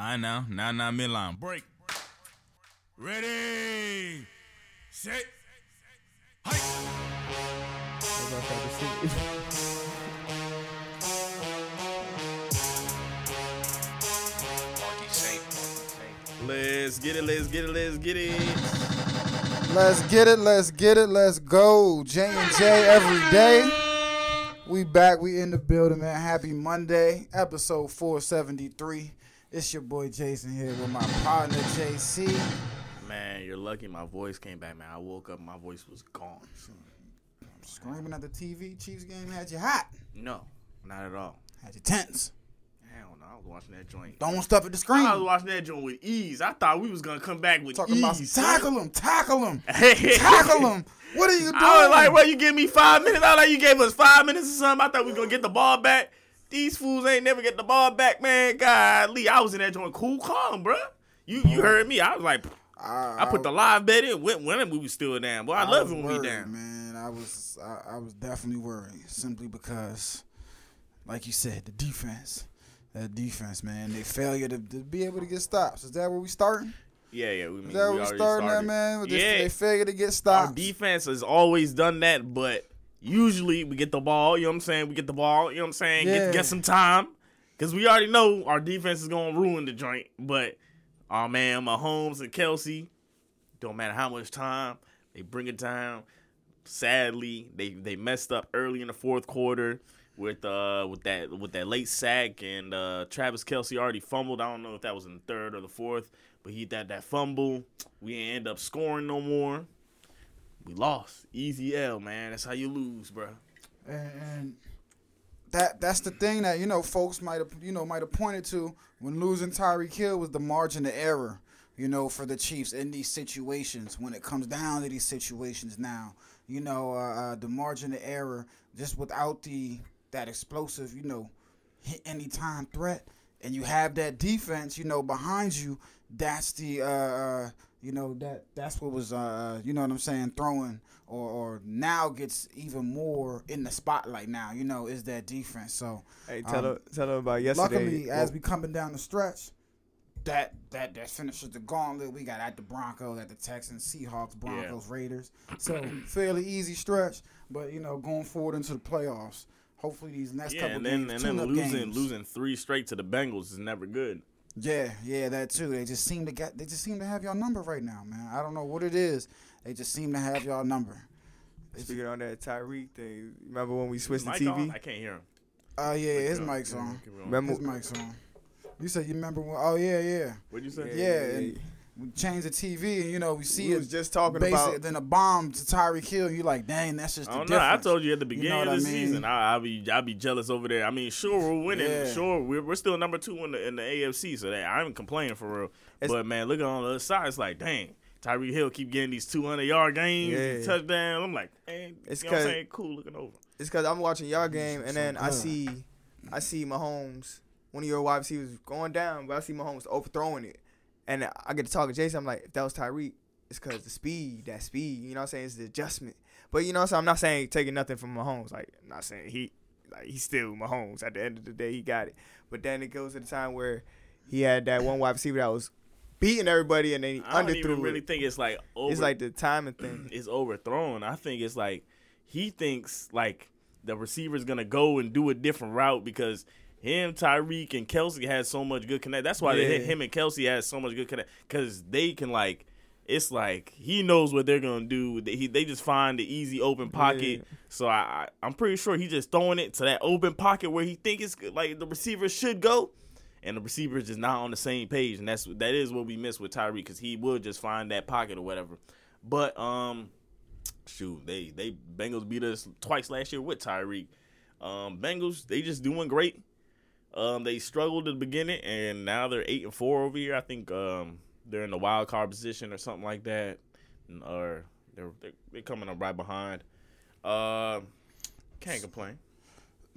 I know. Now, now, midline. Break. Ready. Set. Hike. Let's get it, let's get it, let's get it. Let's get it, let's get it, let's go. J and J every day. We back, we in the building, man. Happy Monday, episode 473. It's your boy Jason here with my partner JC. Man, you're lucky my voice came back, man. I woke up, my voice was gone. Screaming at the TV, Chiefs game had you hot, No, not at all. had you tense. Hell no, I was watching that joint. Throwing stuff at the screen. I was watching that joint with ease. I thought we was gonna come back with Talking ease. about some tackle him, tackle him, tackle him. What are you doing? I was like, well, you give me five minutes. I was like, you gave us five minutes or something. I thought we was gonna get the ball back. These fools ain't never get the ball back, man. God, Lee, I was in that joint cool, calm, bruh. You you heard me. I was like, I put the live bet in. When when we was still down, boy. I, love was it when we worried, down. Man, I was I, I was definitely worried simply because, like you said, the defense, that defense, man, they failure to, to be able to get stops. Is that where we starting? Yeah, yeah. We, Is that where we already starting started. at, man? With this- Yeah. they failure to get Our stops. defense has always done that, but usually we get the ball. You know what I'm saying? We get the ball. You know what I'm saying? Yeah. Get get some time, cause we already know our defense is gonna ruin the joint. But oh man, Mahomes and Kelce, don't matter how much time they bring it down. Sadly, they they messed up early in the fourth quarter with uh with that with that late sack and uh Travis Kelce already fumbled. I don't know if that was in the third or the fourth, but he that that fumble. We end up scoring no more. We lost. Easy L, man. That's how you lose, bro. and, that that's the thing that you know folks might have you know might have pointed to when losing Tyreek Hill was the margin of error. You know, for the Chiefs in these situations, when it comes down to these situations now, you know, uh, uh, the margin of error just without the that explosive, you know, hit anytime threat, and you have that defense, you know, behind you. That's the, uh, uh, you know, that that's what was, uh, you know what I'm saying, throwing or, or now gets even more in the spotlight. Now, you know, is that defense. So Hey, tell Um, them, tell them about yesterday. luckily, as we coming down the stretch, that that that finishes the gauntlet. We got at the Broncos, at the Texans, Seahawks, Broncos, Raiders. So fairly easy stretch, but you know, going forward into the playoffs, hopefully these next Yeah, couple and then games, and then losing games. losing three straight to the Bengals is never good. Yeah, yeah, that too. They just seem to get. They just seem to have your number right now, man. I don't know what it is. They just seem to have your number. speaking on that Tyreek thing, remember when we switched the TV? on? I can't hear him. Oh yeah, his Keep mic's going, on. Remember, His mic's on. You said you remember when? Oh yeah, yeah. What'd you say? Yeah, and we change the TV, and you know we see we it. was just talking basic, about. then a bomb to Tyreek Hill. You like, dang, that's just I the. I told you at the You beginning know of the I mean? season, I, be I'll be jealous over there. I mean, sure we're winning, Yeah. sure we're, we're still number two in the in the AFC, so that I ain't complaining for real. It's- but man, looking on the other side, it's like, dang, Tyreek Hill keep getting these 200 yard games, Yeah. touchdowns. I'm like, man, It's you know what I'm 'cause- saying? Cool looking over. It's because I'm watching y'all game, and then I see, I see Mahomes, one of your wide receivers going down, but I see Mahomes overthrowing it, and I get to talk to Jason. I'm like, if that was Tyreek, it's because the speed, that speed. You know what I'm saying? It's the adjustment. But you know what I'm saying? I'm not saying taking nothing from Mahomes. Like, I'm not saying he, like he's still Mahomes. At the end of the day, he got it. But then it goes to the time where he had that one wide receiver that was beating everybody, and then he I don't even really it. think it's like over. It's like the timing thing. is overthrown. I think it's like he thinks like the receiver's gonna go and do a different route because him, Tyreek, and Kelce had so much good connect. That's why they hit him and Kelce had so much good connect because they can like. It's like he knows what they're gonna do. They, he, they just find the easy open pocket. Yeah. So I, I, I'm pretty sure he's just throwing it to that open pocket where he thinks it's good, like the receiver should go, and the receiver is just not on the same page. And that's that is what we miss with Tyreek because he would just find that pocket or whatever. But um, shoot, they they Bengals beat us twice last year with Tyreek. Um, Bengals they just doing great. Um, they struggled at the beginning, and now they're eight and four over here. I think um they're in the wild card position or something like that, or they're they're, they're coming up right behind. Uh, can't complain.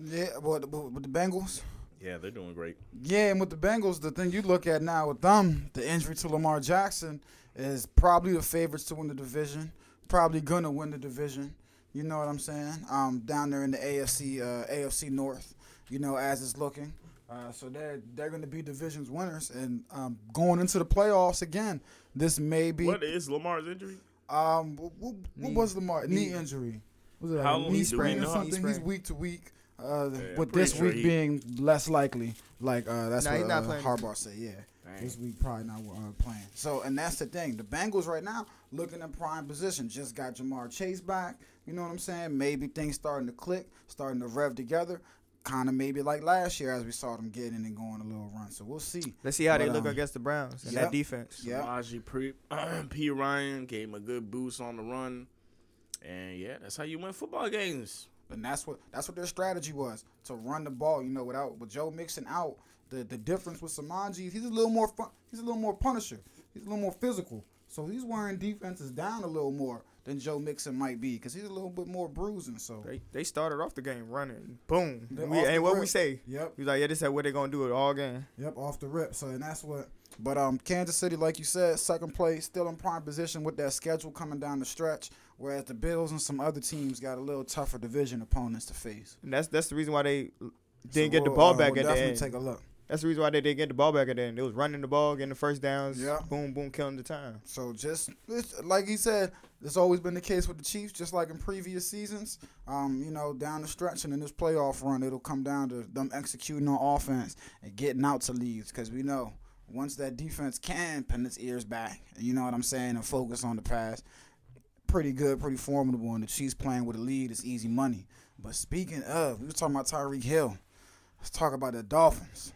Yeah, but but with the Bengals. Yeah, they're doing great. Yeah, and with the Bengals, the thing you look at now with them, the injury to Lamar Jackson is probably the favorites to win the division. Probably gonna win the division. You know what I'm saying? Um, down there in the AFC, uh, AFC North. You know, as it's looking. Uh, so they're they're going to be divisions winners and um, going into the playoffs again. This may be What is Lamar's injury? um what, what, what was Lamar knee, Knee. injury? Was it How a knee sprain or something? He's sprain. week to week. Uh, Yeah, with this week he- being less likely, like uh, that's Nah, what he's not uh, playing. Harbaugh said. Yeah, Dang. this week probably not uh, playing. So, and that's the thing. The Bengals right now looking in prime position. Just got Ja'Marr Chase back. You know what I'm saying? Maybe things starting to click, starting to rev together. Kind of maybe like last year as we saw them getting and going a little run. So we'll see. Let's see how they look um, against the Browns and yep. that defense. Yeah. Samaje P. P. Ryan gave him a good boost on the run. And yeah, that's how you win football games. And that's what that's what their strategy was to run the ball. You know, without with Joe Mixon out, the the difference with Samaje, he's a little more fun, he's a little more punisher. He's a little more physical. So he's wearing defenses down a little more than Joe Mixon might be because he's a little bit more bruising. So They they started off the game running. Boom. They We, and what we say? Yep. He's like, yeah, this is what they're gonna do it all game. Yep, off the rip. So and that's what. But um, Kansas City, like you said, second place, still in prime position with that schedule coming down the stretch. Whereas the Bills and some other teams got a little tougher division opponents to face. And that's that's the reason why they didn't get the we'll, ball uh, back we'll at the end. take a look. That's the reason why they didn't get the ball back at the end. They was running the ball, getting the first downs. Yeah. Boom, boom, killing the time. So just like he said, it's always been the case with the Chiefs, just like in previous seasons. Um, you know, down the stretch and in this playoff run, it'll come down to them executing on offense and getting out to leads because we know once that defense can pin its ears back, you know what I'm saying, and focus on the pass, pretty good, pretty formidable. And the Chiefs playing with a lead is easy money. But speaking of, we were talking about Tyreek Hill. Let's talk about the Dolphins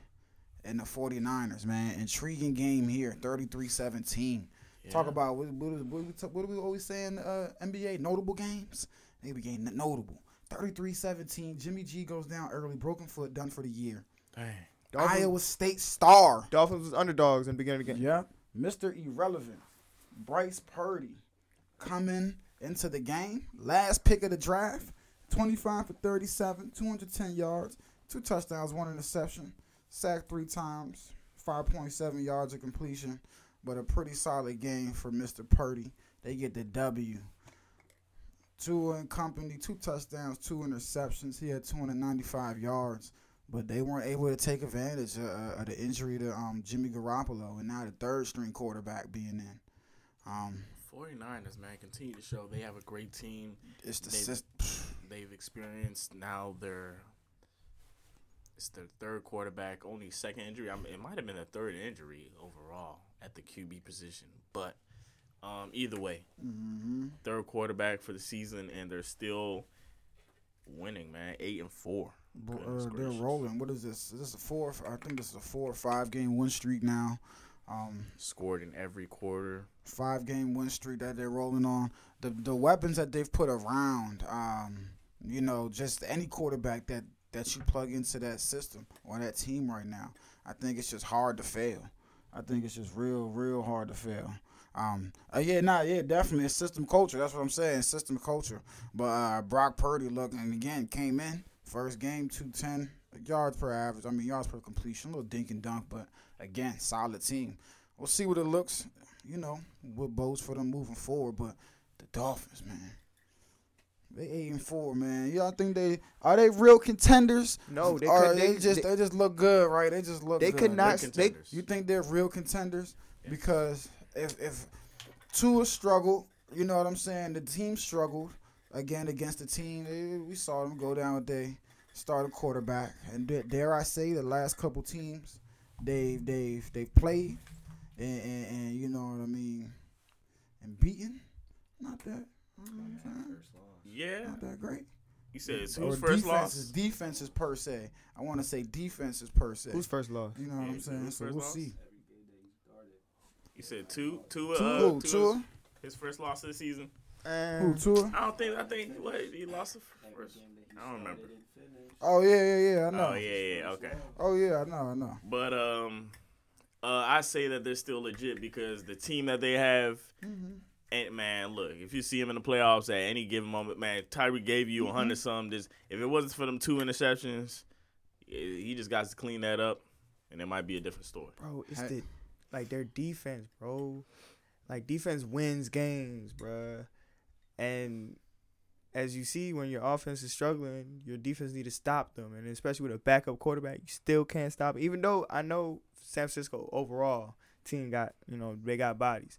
and the 49ers, man. Intriguing game here, 33-17. Talk about what, what, is- what, we what do we always say in uh, NBA? Notable games. They became notable. 33-17. Jimmy G goes down early, broken foot, done for the year. Dang. Dolphins, Iowa State star. Dolphins was underdogs in the beginning of the game. Yeah. Mr. Irrelevant. Bryce Purdy coming into the game. Last pick of the draft. 25 for 37, 210 yards, two touchdowns, one interception, sacked three times, 5.7 yards of completion, but a pretty solid game for Mr. Purdy. They get the W. Tua and company, two touchdowns, two interceptions. He had 295 yards, but they weren't able to take advantage of, uh, of the injury to um, Jimmy Garoppolo, and now the third string quarterback being in. Um, 49ers, man, continue to show they have a great team. it's the They- system. They've experienced now their it's their third quarterback, only second injury. I mean, it might have been a third injury overall at the QB position, but um, either way, hmm third quarterback for the season, and they're still winning, man. Eight and four. Goodness Uh, they're rolling. What is this? Is this a four? I think this is a four or five game win streak now. Um, Scored in every quarter. five game win streak that they're rolling on. The the weapons that they've put around, um, you know, just any quarterback that that you plug into that system or that team right now, I think it's just hard to fail. I think it's just real, real hard to fail. Um, uh, yeah, nah, yeah, definitely. System culture. That's what I'm saying. System culture. But uh, Brock Purdy looking and again came in first game, two ten yards per average. I mean yards per completion, a little dink and dunk, but again, solid team. We'll see what it looks. You know, what bodes for them moving forward. But the Dolphins, man, they eight and four, man. Y'all think they are they real contenders? No, they or could. they, They, just they, they just look good, right? They just look. Good. They good. could not. They're They, contenders. You think they're real contenders? Yes. Because if if Tua struggled, you know what I'm saying. The team struggled again against the team. We saw them go down with they started quarterback, and dare I say, the last couple teams they've they've they've played, and, and, and you know what I mean, and beaten. Not that. Mm-hmm. you know what I'm saying? Yeah. Not that great. You said it's Or who's first defenses, loss? defenses per se. I want to say defenses per se. who's first loss? you know what Yeah, I'm saying? So we'll loss? see. You said two, two, uh, Tua, who, Tua's- Tua, his first loss of the season. who, Um, Tua. I don't think. I think what he lost the first. I don't remember. Oh yeah, yeah, yeah. I know. Oh yeah, yeah, okay. Oh yeah, I know, I know. But um, uh, I say that they're still legit because the team that they have. And man, look, if you see him in the playoffs at any given moment, man, Tyree gave you a mm-hmm. hundred some. Just if it wasn't for them two interceptions, he just got to clean that up, and it might be a different story. bro, it's Hey. the like their defense, bro. Like defense wins games, bro. And as you see, when your offense is struggling, your defense need to stop them, and especially with a backup quarterback, you still can't stop. It. Even though I know San Francisco overall team got you know they got bodies,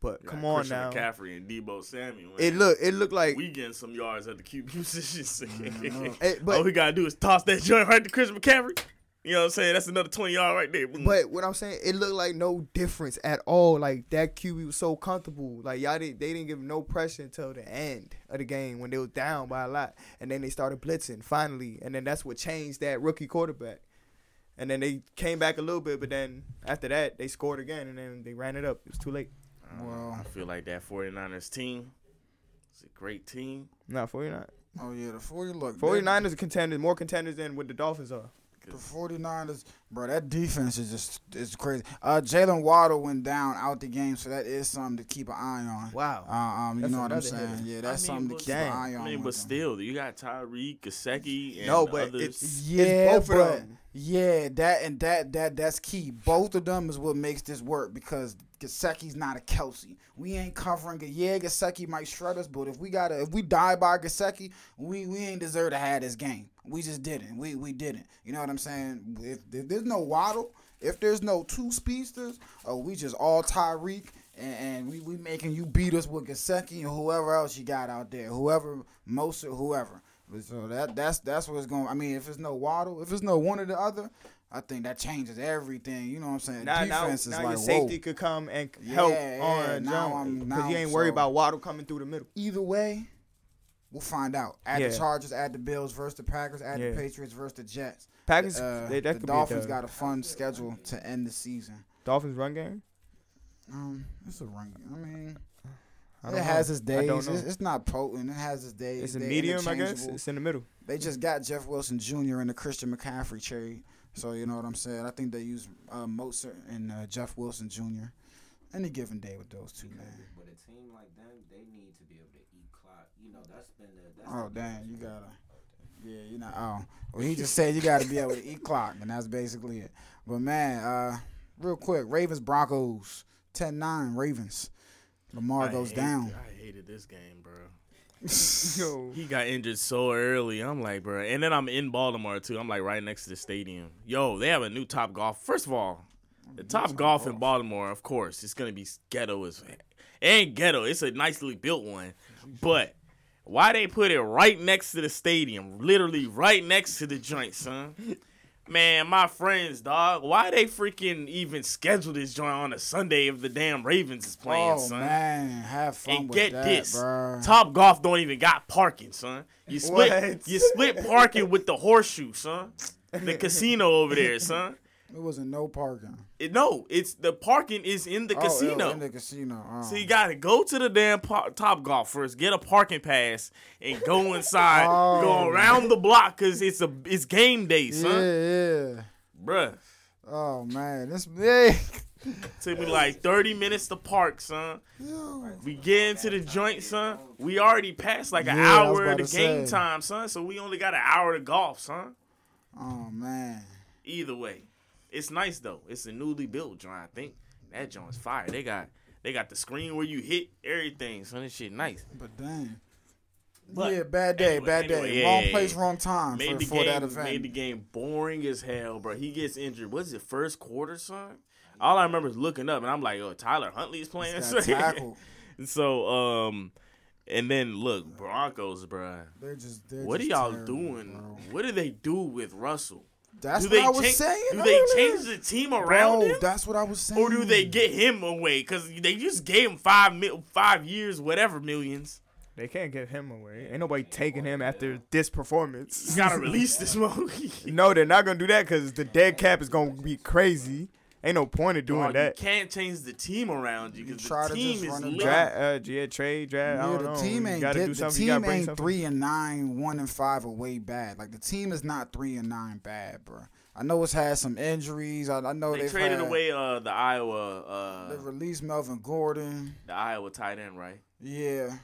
but come on Christian now. McCaffrey and Deebo Samuel. It look it looked like we getting some yards at the QB position. it, but All we gotta do is toss that joint right to Christian McCaffrey. You know what I'm saying? That's another 20 yard right there. Boom. But what I'm saying, it looked like no difference at all. Like that QB was so comfortable. Like y'all didn't, they didn't give him no pressure until the end of the game when they was down by a lot, and then they started blitzing finally, and then that's what changed that rookie quarterback. And then they came back a little bit, but then after that they scored again, and then they ran it up. It was too late. Um, well- I feel like that 49ers team is a great team. Not 49. Oh yeah, the 40 look. 49ers are contenders, more contenders than what the Dolphins are. The 49ers, bro, that defense is just is crazy. Uh, Jalen Waddle went down out the game, so that is something to keep an eye on. Wow. Uh, um, you That's know what I'm saying? hitter. Yeah, that's I mean, something to keep damn. an eye on. I mean, but with them. still, you got Tyreek, Gesicki, and no, but others. it's Yeah, it's both of them. yeah, that and that that that's key. Both of them is what makes this work because Gesicki's not a Kelce. We ain't covering. Yeah, Gesicki might shred us, but if we gotta, if we die by Gesicki, we we ain't deserve to have this game. We just didn't. We we didn't. You know what I'm saying? If, if there's no Waddle, if there's no two speedsters, oh, we just all Tyreek. And, and we, we making you beat us with Gesicki and whoever else you got out there, whoever most or whoever. So that that's that's what's going. I mean, if it's no Waddle, if it's no one or the other, I think that changes everything. You know what I'm saying? Now, now, Defense now is your like safety whoa. could come and help Yeah, yeah, on now because you now- ain't worried so- about Waddle coming through the middle. Either way, we'll find out. Add Yeah. the Chargers, add the Bills versus the Packers, add Yeah. the Patriots versus the Jets. Packers, Uh, they, that the could Dolphins be a got a fun schedule to end the season. Dolphins run game. Um, it's a run. Game. I mean, I it don't has know. its I days. don't know. It's, it's not potent. It has its days. It's a They medium, I guess. It's in the middle. They just got Jeff Wilson Jr. in the Christian McCaffrey trade. So you know what I'm saying. I think they use uh, Mostert and uh, Jeff Wilson Jr. Any given day with those two, man. But a team like them, they need to be able to eat clock. You know, that's been the. That's Oh the damn, you gotta. Yeah, you know. Oh, well, he just said you gotta be able to eat clock, and that's basically it. But man, uh, real quick, Ravens Broncos 10-9 Ravens. Lamar I goes hate- down. I hated this game, bro. Yo, He got injured so early. I'm like, bro. And then I'm in Baltimore too. I'm like right next to the stadium. Yo, they have a new Top Golf. First of all, the Top Golf in Baltimore, of course, it's gonna be ghetto as it ain't ghetto. It's a nicely built one, but why they put it right next to the stadium? Literally right next to the joint, son. Man, my friends, dog. Why they freaking even schedule this joint on a Sunday if the damn Ravens is playing, oh son? man, have fun And with get that, this, bruh. Top Golf don't even got parking, son. You split, What? you split parking with the horseshoe, son. The casino over there, son. It wasn't no parking. It, no, it's the parking is in the Oh, casino. in the casino. Oh. so you gotta go to the damn par- Top Golf first, get a parking pass, and go inside, Oh. go around the block, cause it's a it's game day, son. yeah, yeah. Bruh, Oh man, this big. took me like thirty minutes to park, son. Yo. We get into the joint, son. We already passed like an Yeah, hour of to game say. time, son. So we only got an hour to golf, son. Oh man. Either way, it's nice though. It's a newly built joint. I think that joint's fire. They got they got the screen where you hit everything, So This shit nice. But dang. But yeah, bad day, anyway, bad anyway, day. yeah, wrong yeah, place, yeah. wrong time Made for, the for game that event. made the game boring as hell, bro. He gets injured. What's it first quarter, son? All I remember is looking up and I'm like, oh, Tyler Huntley's playing. Just got tackled. so um, and then look, Broncos, bro. They're just. They're What are y'all terrible, doing? bro. What do they do with Russell? That's do what I was change, saying. Do they earlier. change the team around Bro, him, that's what I was saying. or do they get him away? Because they just gave him five mil, five years, whatever millions. they can't give him away. Ain't nobody taking him after this performance. You gotta release this movie. no, they're not gonna do that because the dead cap is gonna be crazy. Ain't no point in doing Dog, that. You can't change the team around you You because the team is lit. Draft, uh, yeah, trade, draft. I don't the know. team you ain't gotta did, do something. you gotta team bring ain't something. three and nine, one and five are way bad. Like the team is not three and nine bad, bro. I know it's had some injuries. I, I know They traded had, away uh, the Iowa They uh, released Melvin Gordon. the Iowa tight end, right? Yeah,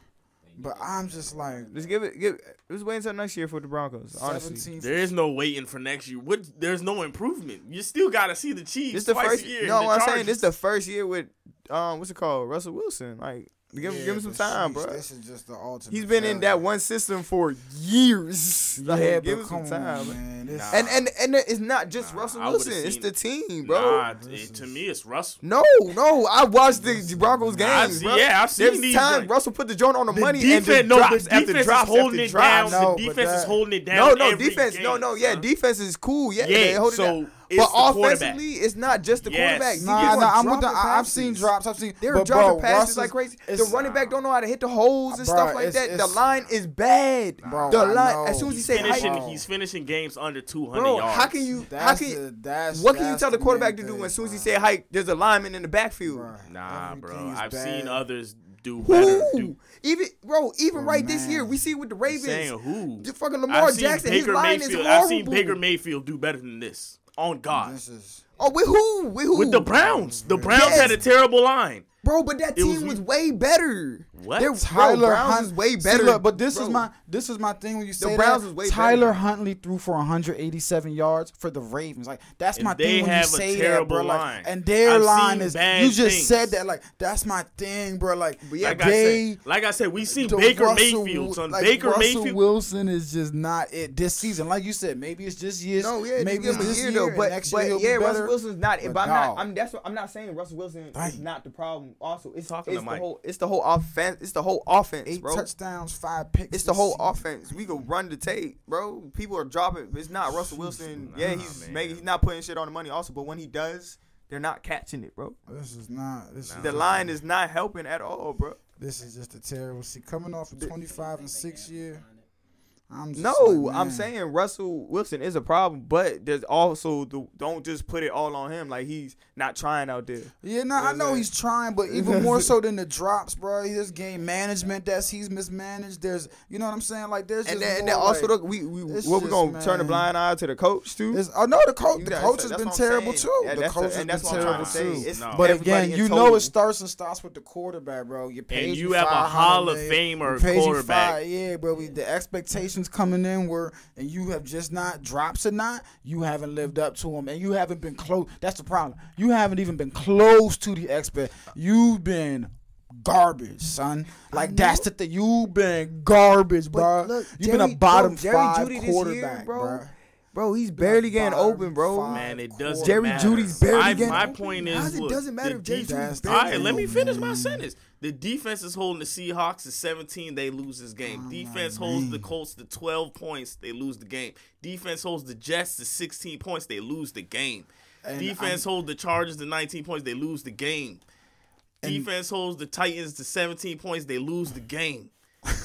but I'm just like Let's give it. Give. Let's wait until next year for the Broncos. Honestly, 17. There is no waiting for next year. What? There's no improvement. You still got to see the Chiefs this the twice first. a year. No, the what I'm saying Chargers. this the first year with um, what's it called, Russell Wilson. Like, give, him Yeah, give him some time, sheesh, bro. This is just the ultimate. He's been in that one system for years. Like, Yeah, give but him some time. man. man. Nah. And and and it's not just Nah, Russell Wilson; it's the team, bro. Nah, it- to me it's Russell. No, no, I watched the Broncos games, I've bro. yeah, I've seen There's these time joints. Russell put the joint on the, The money defense, and then no, drops the after defense drops is holding after it drops. down. No, the but defense is holding it down. No, no every defense. no, game, no, yeah, son. defense is cool. Yeah, Yeah, they hold it so down. it's But the quarterback. offensively, it's not just the Yes. quarterback. These Nah, people nah, are I'm with the, dropping I- I've seen drops. I've seen. They're but dropping bro, passes Russell's- like crazy. The it's- running back don't know how to hit the holes and Bruh, stuff like it's- that. The it's- line is bad. Bro, the I line, as soon as he He's say finishing, height, Bro. he's finishing games under 200 bro, yards. how can you? How That's can? the, that's, what can you that's tell the main quarterback to do thing, when as soon as he bro. say height, there's a lineman in the backfield? Bruh, Nah, bro. everything is I've bad. seen others do better. Who? Do, Even bro, even Oh, right this year, we see with the I'm Ravens. saying who? The fucking Lamar I've seen Jackson, his Baker line is Mayfield. horrible. I've seen Baker Mayfield do better than this. On God. This is Oh, with who? With who? With the Browns. The Browns Yes. had a terrible line. Bro, but that It team was, weak. way better. What? They're, Tyler bro, Browns Hunt is way See, better. look, but this bro. is my this is my thing when you say the Browns that. is way Tyler better. Huntley threw for 187 yards for the Ravens. Like that's And my thing when you say that, terrible bro. Like, line. and their I've line is you just things. said that. Like that's my thing, bro. Like But yeah, Like I they. said, like I said, we seen the Baker Russell- Mayfield, son. like, Baker Russell Mayfield. Wilson is just not it this season. Like you said, maybe it's just years. No, yeah, maybe it's him a this year, year. though. But, next but year he'll yeah, be Russell. Wilson's not. But But, I'm not. I'm that's what I'm not saying. Russell Wilson is not the problem. Also, it's Talking to the Mike. whole it's the whole offense. It's the whole offense, Eight bro. touchdowns, five picks. It's the whole season. offense. We can run the tape, bro. People are dropping. It's not Russell Wilson. Nah, yeah, he's man. making. He's not putting shit on the money. Also, but when he does, they're not catching it, bro. This is not. This is The line is not helping at all, bro. This is just a terrible. See, coming off a 25 and six year. I'm just No, like, I'm saying Russell Wilson is a problem, but there's also the don't just put it all on him. Like he's not trying out there. Yeah, no, I know sir. he's trying, but even more so than the drops, bro. There's game management that's he's mismanaged. There's, you know what I'm saying? Like there's And just then, and more, then also like, the, we we it's what we gonna turn a blind eye to the coach too? It's, oh no, the coach, You the coach has been I'm terrible saying. too. Yeah, the coach the- has been that's what I'm terrible trying to say. too. No. But again, in you total. know it starts and stops with the quarterback, bro. You And you you have a Hall of million. Famer We paid you quarterback. Yeah, bro. We, the expectations coming in where and you have just not drops or not. You haven't lived up to them, and you haven't been close. That's the problem. You haven't even been close to the expect. You've been garbage, son. Like that's the thing. You've been garbage, bro. look, You've been a bottom bro, Jerry five Jeudy this year, quarterback, bro. bro. Bro, he's barely getting open, bro. Man, it doesn't Jerry matter. Jeudy's barely my, getting my open. point How's is, it look, doesn't matter if Jerry def- Jeudy's That's barely All right, let me finish my sentence. The defense is holding the Seahawks to 17, they lose this game. Defense holds the Colts to 12 points, they lose the game. Defense holds the Jets to 16 points, they lose the game. And Defense holds the Chargers to 19 points, they lose the game. Defense holds the Titans to 17 points, they lose the game.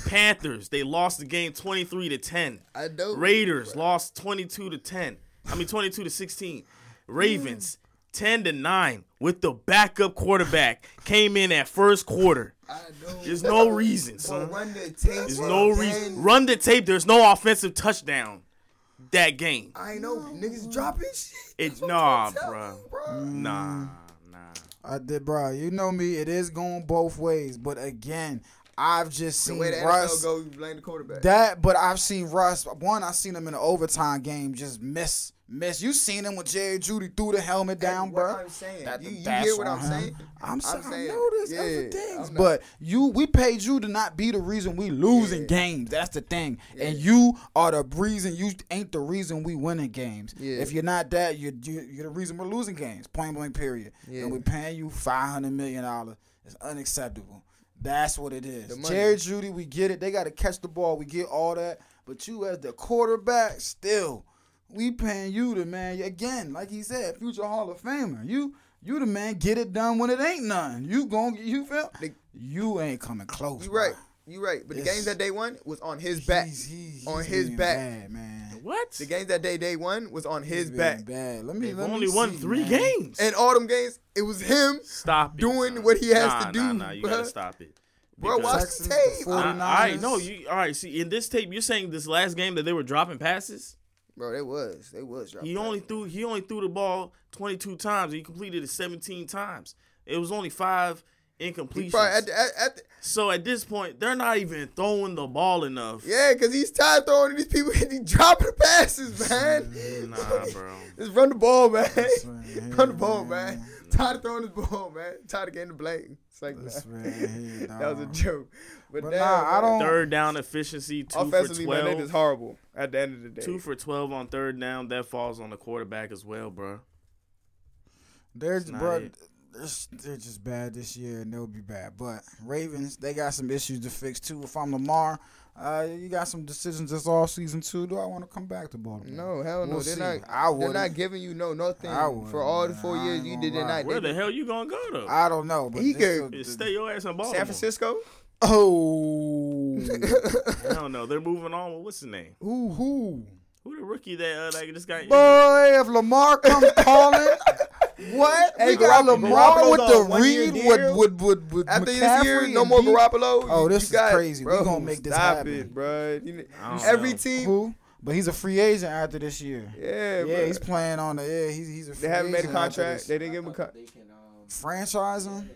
Panthers, they lost the game 23 to 10. I know. Raiders lost 22 to 10. I mean 22 to 16. Ravens 10 to 9 with the backup quarterback came in at first quarter. There's no reason, son. run the tape. There's no reason. Run the tape. There's no offensive touchdown that game. I know niggas dropping shit. It's nah, I'm telling bruh. you, bro. Nah, nah. I did, bro. You know me. It is going both ways, but again, I've just The seen way the Russ. NFL go, you blame the quarterback. That, but I've seen Russ. One, I've seen him in an overtime game just miss, miss. You seen him when Jerry Jeudy threw the helmet down, what bro. I'm saying. That- You- you hear what I'm him. saying? I'm, I'm saying, saying, I know there's yeah, other things, I'm not- but you, we paid you to not be the reason we losing Yeah. games. That's the thing, and you are the reason. You ain't the reason we winning games. Yeah. If you're not that, you're you- you're the reason we're losing games. Point blank. Period. Yeah. And we're paying you five hundred million dollars. It's unacceptable. That's what it is. The money. Jerry Jeudy, we get it. They got to catch the ball. We get all that. But you as the quarterback, still, we paying you the man again. Like he said, future Hall of Famer. You you the man. Get it done when it ain't none. You gon' get you feel? They- you ain't coming close. You bro. right. You right. But the games that they won was on his back. He's, he- On he's his back. bad, man. What? The games that day day one was on his back. Bad. Let me. They've let me only won see, three man. games. And all them games, it was him. Stop doing son. what he has Nah, to do, Nah, nah, you gotta stop it. Bro, Because- watch Texans, the tape. the I- 49ers. all right, no, you all right. See, in this tape, you're saying this last game that they were dropping passes. Bro, they was. They was. He only threw he only threw the ball 22 times. He completed it 17 times. It was only five He incompletions. probably at, the- at, at the, so at this point, they're not even throwing the ball enough. yeah, because he's tired throwing to these people and he dropping the passes, man. Nah, bro. Just run the ball, man. Run the ball, man. Tired of throwing this ball, man. Tired of getting the blame. It's like This nah. man here, that was a joke. But, But damn, nah, I don't- Third down efficiency, two Offensively, for man, they 12. just horrible at the end of the day. Two for 12 on third down. That falls on the quarterback as well, bro. They're It's not bro, it. they're just bad this year, and they'll be bad. But Ravens, they got some issues to fix too. If I'm Lamar, uh, you got some decisions this all season too. Do I want to come back to Baltimore? no, hell no. We'll they're see. not. I they're wouldn't. giving you no nothing for all the four years you gonna did lie. not. Where the hell you gonna go, though? I don't know. But He this could- is- Stay your ass in Baltimore. San Francisco. Oh, I don't know. They're moving on with what's his name? who who? Who the rookie that uh, like just got injured? Boy, if Lamar comes calling, what? Hey, we got Garoppolo- Lamar Garoppolo's with the a one-year read deal. with with with, with After this year, no more Garoppolo. Oh, you this is crazy. We Bro, gonna make this stop happen. it, bro. You, every know. team. Who? But he's a free agent after this year. Yeah, Yeah, bro. he's playing on the. Yeah, he's he's a. Free They haven't made a contract. They didn't give him a contract. They can, um, Franchise him?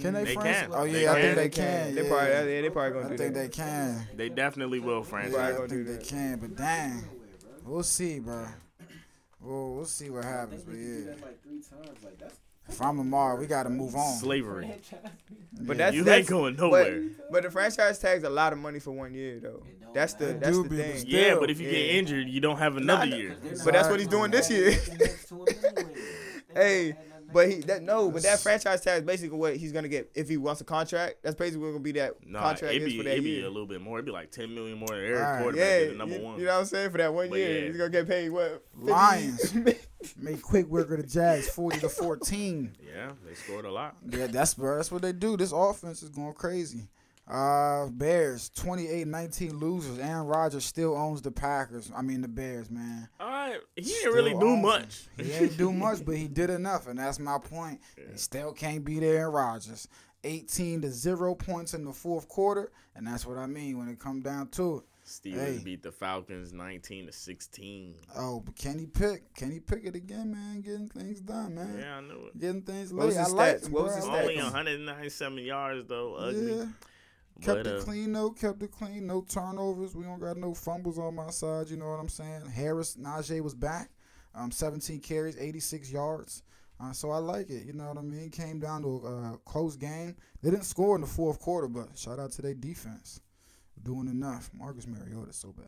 Can they, They franchise? can. Oh yeah, They I think they can. They yeah. probably, yeah, they probably I gonna do think that. they can. They definitely will franchise. Probably I think they can. But dang, we'll see, bro. We'll we'll see what happens. But yeah, like three times. Like that's if I'm Lamar, we got to move on. Slavery. But Yeah. that's You that's, ain't going nowhere. But, but the franchise tag's a lot of money for one year though. That's the that's do the thing. but still. yeah, but if you yeah. get injured, you don't have another Nah, year. But that's what he's doing this year. Hey, But he that no, but that franchise tag is basically what he's gonna get if he wants a contract. That's basically gonna be that No, contract it'd is be, for that it'd be year. a little bit more. It'd be like ten million more than every Alright. quarterback yeah, the number you, one. you know what I'm saying? For that one But year, yeah. he's gonna get paid what? 50? Lions. Made quick work of the Jags, forty to fourteen. yeah, they scored a lot. Yeah, that's bro. That's what they do. This offense is going crazy. Uh, Bears 28-19 losers. Aaron Rodgers still owns the Packers. I mean the Bears, man. All right, he didn't really do much. them. He ain't do much, but he did enough, and that's my point. He still can't beat Aaron Rodgers. 18 to zero points in the fourth quarter, and that's what I mean when it come down to it. Steelers Hey. beat the Falcons nineteen to sixteen. Oh, but can he pick? Can he pick it again, man? Getting things done, man. Yeah, I knew it. Getting things What was late. I his like stats? him, What was his like Only him. 197 yards though. Ugly. Yeah. Kept But, it uh, clean though. Kept it clean. No turnovers. We don't got no fumbles on my side. You know what I'm saying? Harris Najee was back. Um, 17 carries, 86 yards. Uh, so I like it. You know what I mean? Came down to a uh, close game. They didn't score in the fourth quarter, but shout out to their defense, doing enough. Marcus Mariota so bad.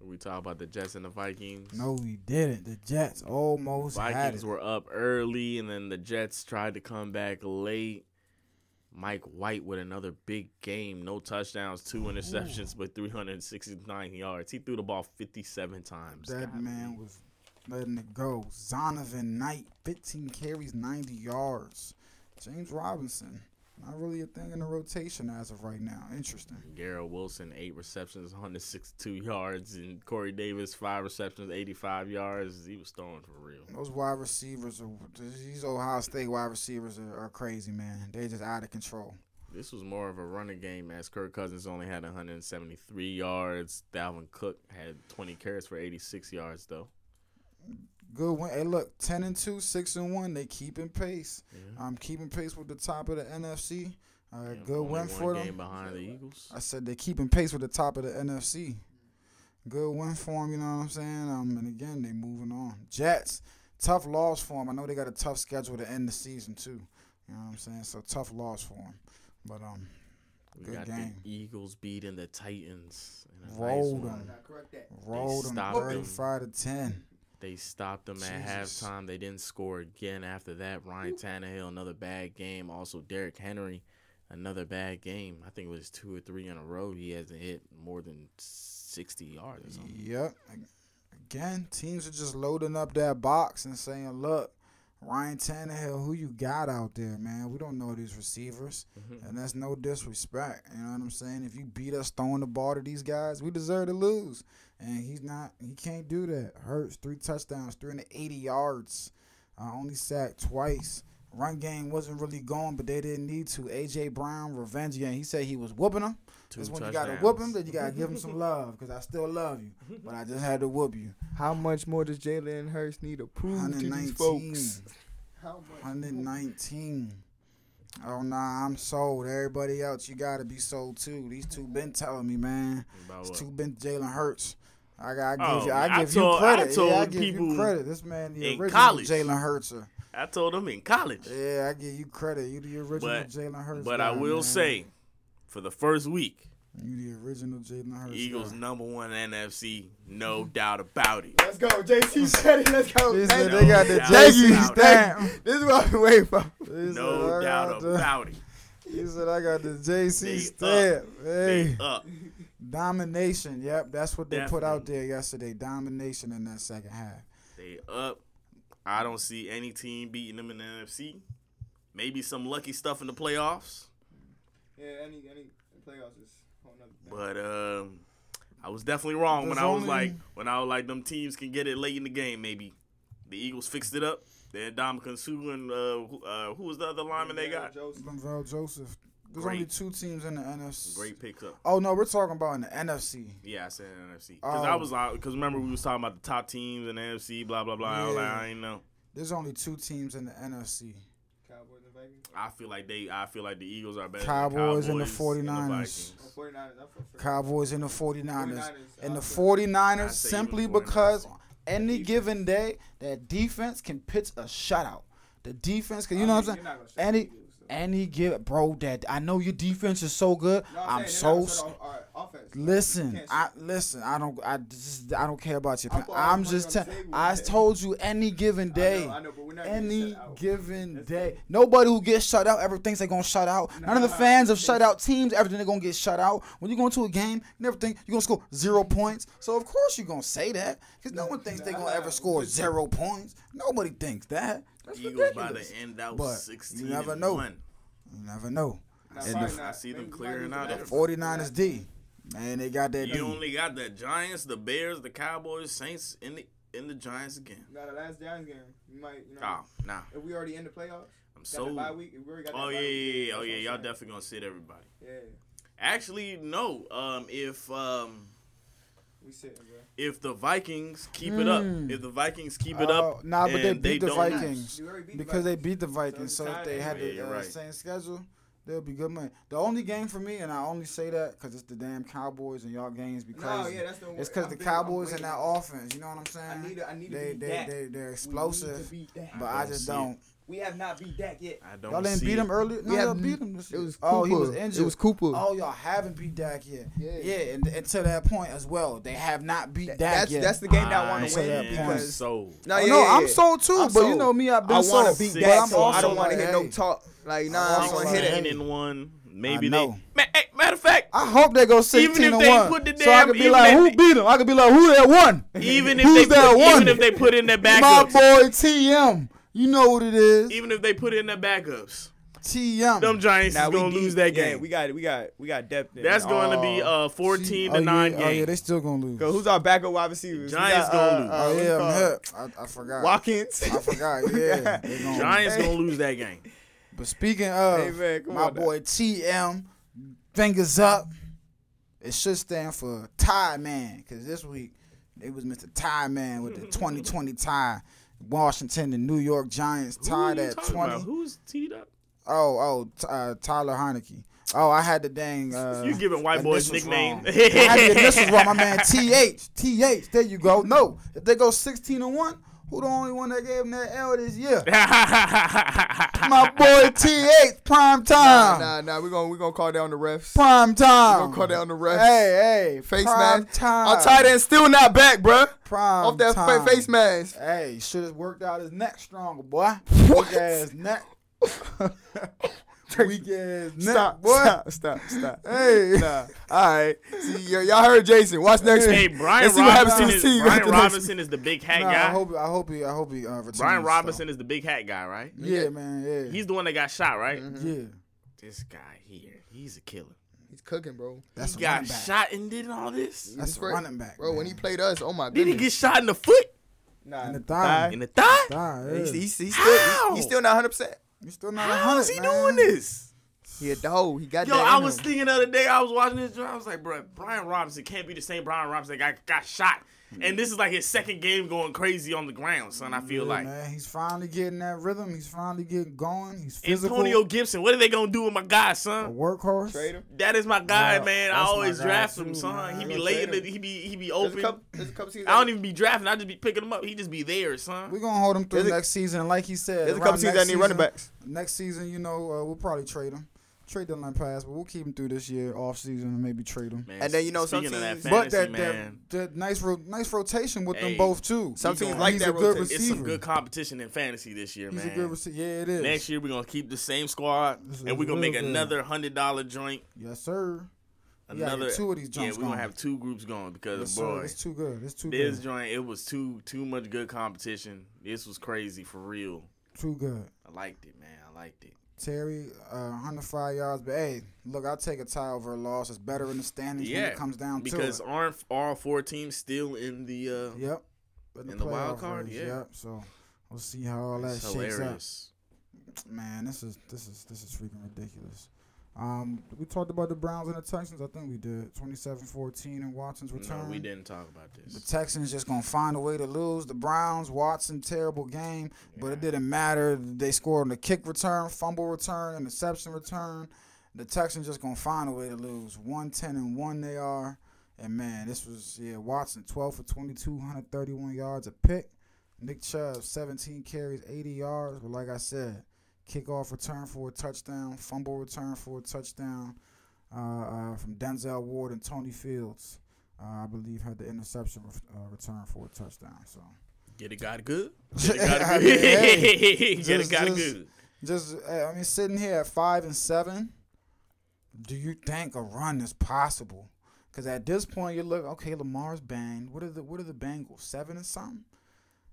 We talk about the Jets and the Vikings. No, we didn't. The Jets almost had Vikings were up early, and then the Jets tried to come back late. Mike White with another big game. No touchdowns, two interceptions, but 369 yards. He threw the ball 57 times. That God. man was letting it go. Zonovan Knight, 15 carries, 90 yards. James Robinson, not really a thing in the rotation as of right now. Interesting. Garrett Wilson, eight receptions, 162 yards, and Corey Davis, five receptions, 85 yards. He was throwing for real. Those wide receivers, are, these Ohio State wide receivers are, are crazy, man. They're just out of control. This was more of a running game as Kirk Cousins only had 173 yards. Dalvin Cook had 20 carries for 86 yards, though. Good win. Hey, look, 10 and 2, 6 and 1. They keeping pace. Yeah. Um, keeping pace with the top of the NFC. Uh, Yeah, good win for game them. behind the Eagles. I said they keeping pace with the top of the NFC. Good win for them, you know what I'm saying? Um, and again, they moving on. Jets, tough loss for them. I know they got a tough schedule to end the season too. You know what I'm saying? So tough loss for them. But um, We Good got game. the Eagles beating the Titans. a nice Rolled them. rolled them. 35 to 10. They stopped them at Jesus. halftime. They didn't score again after that. Ryan Tannehill, another bad game. Also, Derrick Henry, another bad game. I think it was two or three in a row. He hasn't hit more than 60 yards or something. Yep. Again, teams are just loading up that box and saying, "Look, Ryan Tannehill, who you got out there, man? We don't know these receivers, and that's no disrespect. You know what I'm saying? If you beat us throwing the ball to these guys, we deserve to lose, and he's not. He can't do that. Hurts three touchdowns, 380 yards, uh, only sacked twice. Run game wasn't really going, but they didn't need to. AJ Brown, revenge game. He said he was whooping them. Two That's when you touchdowns. gotta whoop him, then you gotta give him some love, because I still love you. But I just had to whoop you. How much more does Jalen Hurts need to prove to these 119. folks? How much? 119. Oh nah, I'm sold. Everybody else, you gotta be sold too. These two been telling me, man. About These what? two been Jalen Hurts. I got, I Oh, give you, I I give told- you credit. I told yeah, I give people you credit. This man, the in original college. Jalen Hurts. I told him in college. Yeah, I give you credit. You the original But- Jalen Hurts. But guy, I will man. say, for the first week, you the original Jalen Hurts. Eagles guy. number one NFC, no mm-hmm. doubt about it. Let's go, JC said it. Let's go. They Thank said No they got the JC stamp. This is what I've been waiting for. He said, No I doubt got the- about it. He said I got the JC stamp. Hey, up. domination. Yep, that's what they put out there yesterday. Domination in that second half. They up. I don't see any team beating them in the NFC. Maybe some lucky stuff in the playoffs. Yeah, any any playoffs is a whole nother thing. But um, I was definitely wrong when I was only- like when I was like them teams can get it late in the game. Maybe the Eagles fixed it up. Then Ndamukong Suh and uh, who, uh, who was the other lineman they got? Joseph. Joseph. There's Great. only two teams in the NFC. Great pickup. Oh no, we're talking about in the NFC. Yeah, I said NFC because I Oh. was like, because remember we was talking about the top teams in the NFC, blah blah blah. I like, I ain't know. There's only two teams in the NFC. Cowboys and Vikings. I feel like they, I feel like the Eagles are better. Cowboys than and the Cowboys 49ers. Vikings. Oh, 49ers. I Cowboys and the 49ers. 49ers. And the I 49ers simply 49ers. because any given day that defense can pitch a shutout. The defense, cause you know what I'm saying? Any any give bro that I know your defense is so good. I'm so s- listen. I listen. I don't. I just I don't care about your. I'm, I'm just. Te- on the table. I told you any given day. I know, we're not Any given That's day, it. nobody who gets shut out ever thinks they're gonna shut out. None of the fans of shut out teams ever think they're gonna get shut out. When you go into a game, never think you're gonna score zero points. So of course you're gonna say that because no one thinks they're gonna ever score zero points. Nobody thinks that. That's Eagles by the end out But sixteen. you never know. One. You never know. Nah, And probably the- I see them clearing out and of- 49ers D. Man, they got that You D. only got the Giants, the Bears, the Cowboys, Saints, in the in the Giants again. Now the last Giants game, you might, you know, Oh, nah. if we already in the playoffs, I'm got so. the bye week, we already got Oh yeah, bye yeah, week, yeah. Oh yeah, y'all definitely gonna sit everybody. Yeah, Actually, no. Um, if um, we sitting, bro. if the Vikings keep it up, Mm. if the Vikings keep it up, nah, but they and beat the Vikings. You already the because they beat the Vikings. So, it's if they had anyway. the uh, you're right. same schedule, they'll be good money. The only game for me, and I only say that because it's the damn Cowboys and y'all games because No, yeah, that's the it's because the big- Cowboys and that offense. You know what I'm saying? I need to, I need to they beat they Dak. they they're We to explosive, beat Dak. but I I don't just it. don't. We have not beat Dak yet. I don't Y'all didn't see beat him earlier. No, We y'all beat him. This It was Cooper. oh, he was injured. It was Cooper. Oh, y'all haven't beat Dak yet. Yeah. yeah, and, and to that point as well, they have not beat That- Dak that's yet. that's the game that I want to win am because sold. no, Oh, yeah, no, yeah, I'm yeah. sold too, I'm but you know me, I've been I sold. want to beat Six, Dak, I'm so I don't want to like, hear no talk. Like, I'm nah, I'm also gonna hit hey. it. Sixteen and one. Maybe I they. know. Ma- hey, matter of fact, I hope they go 16 if and they one. put the so I could be like, who they- beat them? I could be like, who that won? even if Who's they that put, one? even if they put in their My boy TM. You know what it is. even if they put in their backups, TM. them Giants Nah, is gonna deep. lose that Yeah, game. we got it. we got we got depth. in That's going to be all. uh 14 oh, to nine yeah, game. Oh yeah, they still gonna lose. Go, who's our backup wide receivers? Giants got, gonna lose. uh, oh yeah, I'm hip. I, I forgot. Watkins. I forgot. Yeah. gonna- Giants Hey. gonna lose that game. But speaking of Hey, man, my on now. boy TM, fingers up. It should stand for Tie Man, because this week it was Mr. Tie Man with the 2020 tie. Washington and New York Giants tied at 20. about? Who's teed up? Oh, oh, uh, Tyler Heinicke. Oh, I had the dang. Uh, You giving white boys nickname. I had the initials wrong. My man TH. TH. There you go. No, if they go 16 and 1, who the only one that gave him that L this year? My boy TH. Prime time. nah, nah. We're gonna we gonna call down the refs. Prime time. We gonna call down the refs. Hey, hey. Face prime mask. time. Our tight end still not back, bruh. Prime Off that time. fa- face mask. Hey, should have worked out his neck stronger, boy. What? Weak ass neck. Weak ass neck, Stop, boy. stop, stop, stop. Hey. Nah. All right. See, y- y'all heard Jason. Watch next hey, week. Brian Let's see what happens to Robinson the is team Brian Robinson is the big hat Nah, I guy. hope, I hope he, I hope he uh, returns. Brian though. Robinson is the big hat guy, right? Yeah, man. Yeah. He's the one that got shot, right? yeah. This guy here, he's a killer. He's cooking, bro. That's he a got back. shot and did all this. That's a Bro, running back, Bro, when he played us, oh my god. Did he get shot in the foot? nah, In the thigh. In the thigh? Nah, yeah. He's, he's, he's, How? still, he's still not 100%. He's still not a How hundred. is he man. doing this? He a dog. He got Yo, that I in was him. thinking the other day, I was watching this, joint, I was like, bro, Brian Robinson can't be the same Brian Robinson that got, got shot and this is like his second game going crazy on the ground, son. I feel Yeah, like man, he's finally getting that rhythm. He's finally getting going. He's physical. Antonio Gibson. What are they gonna do with my guy, a son? workhorse. Trade him. That is my guy, Yeah, man. I always guy draft too, him, son. man. He be Gonna late the, he be he be There's a open. couple, there's a couple seasons. I don't even be drafting. I just be picking him up. He just be there, son. We're gonna hold him through There's a- next season, like he said, There's a couple seasons next that need running season- backs. Next season, you know, uh, we'll probably trade him. Trade deadline pass, but we'll keep him through this year, off season, and maybe trade him. Man, And then, you know, some speaking of that teams- fantasy, But that, man, that that nice ro- nice rotation with Hey, them both too. Some He's teams gonna- like he's that a good rotation. it's receiver. some good competition in fantasy this year, He's man. a good receiver. Yeah, it is. Next year we're gonna keep the same squad, This and we're gonna make good. another hundred dollar joint. Yes, sir. We gotta Another get two of these joints. yeah, we're gonna have two groups going because Yes, boy, sir. It's too good. It's too this good. joint it was too too much good competition. This was crazy for real. Too good. I liked it, man. I liked it. Terry, uh, 105 yards, but hey, look, I'll take a tie over a loss. It's better in the standings when it comes down because to it. aren't all four teams still in the? uh Yep. in the wild card, race, yeah. Yep. So we'll see how all that It's shakes hilarious. up. Man, this is this is this is freaking ridiculous. Um, we talked about the Browns and the Texans. I think we did 27-14 and Watson's return. No, we didn't talk about this. The. Texans just gonna find a way to lose. The Browns, Watson, terrible game, but it didn't matter. They scored on the kick return, fumble return, interception return. The Texans just gonna find a way to lose. One ten and one they are, and man, this was yeah. Watson twelve for 22, 131 yards, a pick. Nick Chubb seventeen carries, eighty yards. But like I said, kickoff return for a touchdown, fumble return for a touchdown uh, uh, from Denzel Ward and Tony Fields uh, I believe had the interception re- uh, return for a touchdown. So Get it, got it good. Get it, got it good. hey, Get it, just- got it just- good. just I mean, sitting here at five and seven, do you think a run is possible? Because at this point, you look okay. Lamar's banged. What are the What are the Bengals? Seven and something.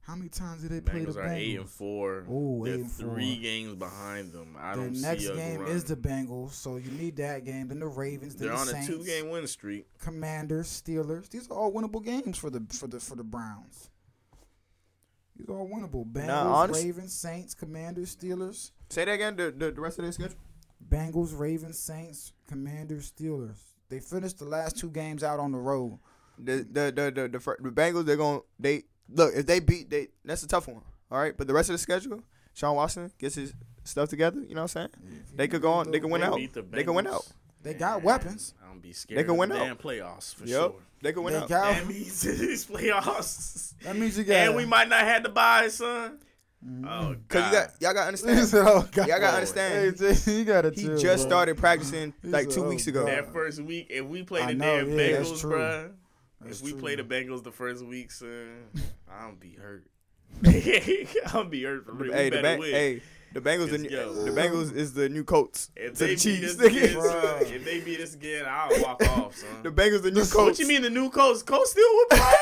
How many times did they play Bengals the are eight and four. Ooh, They're eight and four. three games behind them. I The don't next see a game run. is the Bengals, so you need that game. Then the Ravens, then They're the on a two-game win streak. Commanders, Steelers. These are all winnable games for the for the for the Browns. These are all winnable. Bengals, honest- Ravens, Saints, Commanders, Steelers. Say that again. The, the the rest of their schedule. Bengals, Ravens, Saints, Commanders, Steelers. They finished the last two games out on the road. The the the the, the, fir- the Bengals. They're going. to They look if they beat they. That's a tough one. All right, but the rest of the schedule, Sean Watson gets his stuff together. You know what I'm saying? They could go on. They could win They out. the They could win out. They got Man, weapons. I don't be scared. They can win the out. Damn playoffs for Yep. sure. They could win They out. got- That means these playoffs. That means you got. And we might not have to buy, son. Mm-hmm. Oh, Cause God. you got y'all got to He understand. said, "Oh, God." Y'all gotta understand. Hey, you gotta He chill, just bro. started practicing He like said, two "Oh, weeks ago. That first week, if we play I the know, damn yeah, that's Bengals, true. Bruh. That's If we true. play the Bengals the first week, son, I'm be hurt. I'm be hurt for real. Hey, we the better bang, win. hey, the Bengals, the, Let's new- go. the Bengals is the new Colts if to they the beat Chiefs. us again, Bruh. son, if they beat us again, I'll walk off, son. the Bengals, the new Colts. what you mean the new coach? Coach still with play?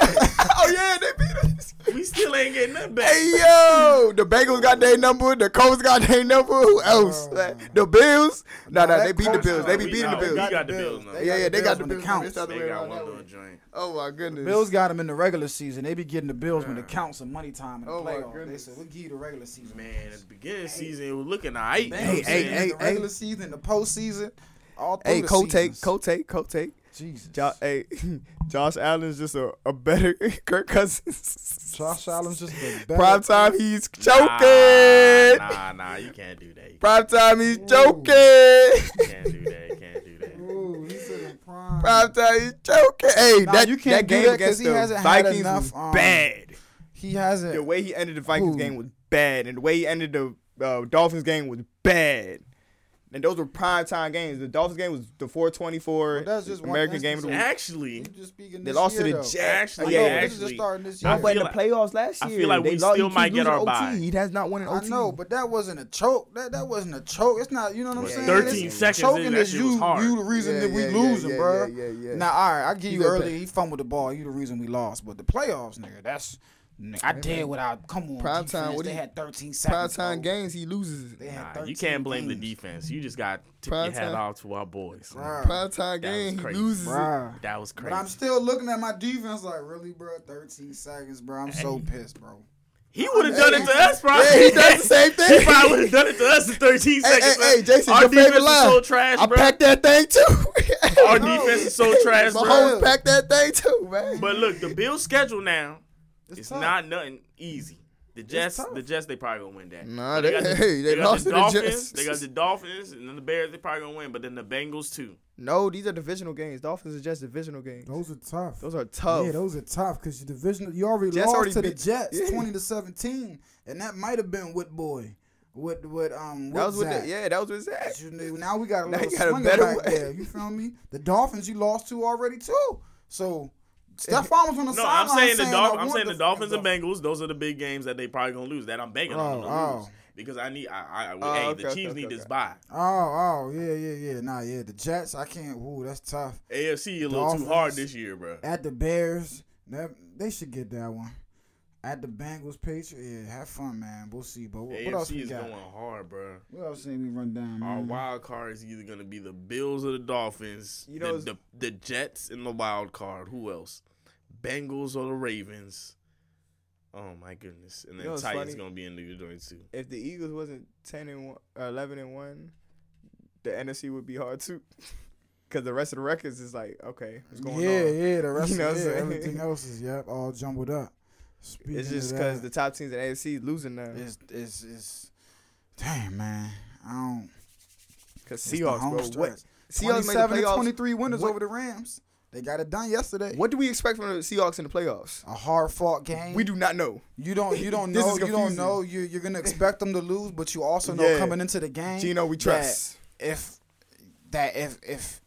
oh yeah, they beat us. we still ain't getting nothing back. Hey yo, the Bengals got their number. The Colts got their number. Who else? Bruh. the Bills? No, no, that they beat the Bills. They be beating no, the we Bills. got the Bills. Yeah, yeah, they got the Bills. counts. It's the other They got one that little joint. Oh my goodness. Bills got them in the regular season. They be getting the Bills when it counts in money time in the Oh, my playoffs. They goodness. said, "We'll give you the regular season." Man, at the beginning of the season, it was looking alright. Bengals Hey, season, hey, hey, the regular season, the postseason, all through Hey, the coat take, seasons. coat take, coat take. Jesus. Jo- hey, Josh Allen's just a, a better Kirk Cousins. Josh Allen's just a better. Prime time, he's choking. Nah, nah, you can't do that. You Prime time, he's Ooh. choking. can't do that. You can't do that. Ooh, he said in prime. Prime time, he's choking. Hey, Nah, that, you can't that do game that against he the hasn't had Vikings enough, was um, bad. He hasn't. The way he ended the Vikings Who? game was bad, and the way he ended the uh, Dolphins game was bad. And those were prime time games. The Dolphins game was the 424 Well, that's just one American game of the instance. week. Actually, just They this lost to the. Jets. Actually, I yeah, but this is just actually. starting this I year. No, but in the like- playoffs last year. I feel like they we lost- still might get our OT. bye. He has not won an OT. I know, but that wasn't a choke. That that wasn't a choke. It's not. You know what I'm Yeah, saying? 13 It's- seconds Choking in, that is shit was you. hard. You the reason Yeah, that we yeah, losing, yeah, bro. yeah, yeah, yeah. Now, all right, I give You you early. He fumbled the ball. You the reason we lost. But the playoffs, nigga, that's. Nigga, I did without. Come on, Prime defense. time, what do They you- had 13 seconds. prime time bro. games, he loses. They had Nah, you can't blame the defense. You just got to tip Prime your hat off to our boys. Bruh. Prime time That was game, he crazy. loses. Bruh. That was crazy. But crazy. I'm still looking at my defense like, really, bro? 13 seconds, bro. I'm so pissed, bro. He would have done it to us, probably. Yeah, he does the same thing. he probably would have done it to us in 13 Hey, seconds. hey, hey, Jason, Our your favorite defense is line. so trash, I bro. packed that thing too. Our defense is so trash, bro. Mahomes packed that thing too, man. But look, the Bills' schedule now It's is tough. not nothing easy. The Jets, the Jets, they probably gonna win that. Nah, But they- got the, hey, they got lost the to the Dolphins. Jets. They got the Dolphins, and then the Bears. They probably gonna win, but then the Bengals too. no, these are divisional games. Dolphins are just divisional games. Those are tough. Those are tough. Yeah, those are tough because your division. You already Jets lost already to the Jets, Yeah. twenty to seventeen, and that might have been with boy, with with um. that was with the, yeah, that was with Zach. Now we got a Now little you got a swinger better back way. there. You feel me? The Dolphins you lost to already too. So Stephon was on the No, I'm sideline saying the I Dolphins. I'm saying the fucking Dolphins and Bengals. Those are the big games that they probably gonna lose. That I'm banking on them to Oh, lose oh. because I need. I, I, Oh, hey, okay, the Chiefs okay, need okay. this bye. Oh, oh, yeah, yeah, yeah. Nah, yeah. The Jets, I can't. Ooh, that's tough. AFC a little too hard this year, bro. At the Bears, that, they should get that one. At the Bengals, Patriots, yeah, have fun, man. We'll see. But what, what else AFC we is got? going hard, bro. What else did we run down, Our man? wild card is either gonna be the Bills or the Dolphins. You know, the, the, the Jets in the wild card. Who else? Bengals or the Ravens. Oh my goodness! And then You know Titans funny? gonna be in the joint too. If the Eagles wasn't ten and one, or eleven and one, the NFC would be hard too. Because the rest of the records is like, okay, what's going yeah, on? yeah. yeah. The rest You know of what I'm yeah, saying? everything else is yep, all jumbled up. Speaking It's just because the top teams in AFC losing now. it's it's it's damn man. I don't. The Seahawks, bro. stretch. What? Seahawks made the 27 and playoffs. 23 winners What- over the Rams. They got it done yesterday. What do we expect from the Seahawks in the playoffs? A hard fought game. We do not know. You don't. You don't know. You don't know. You you're gonna expect them to lose, but you also know Yeah. coming into the game. Geno, we trust. if that if if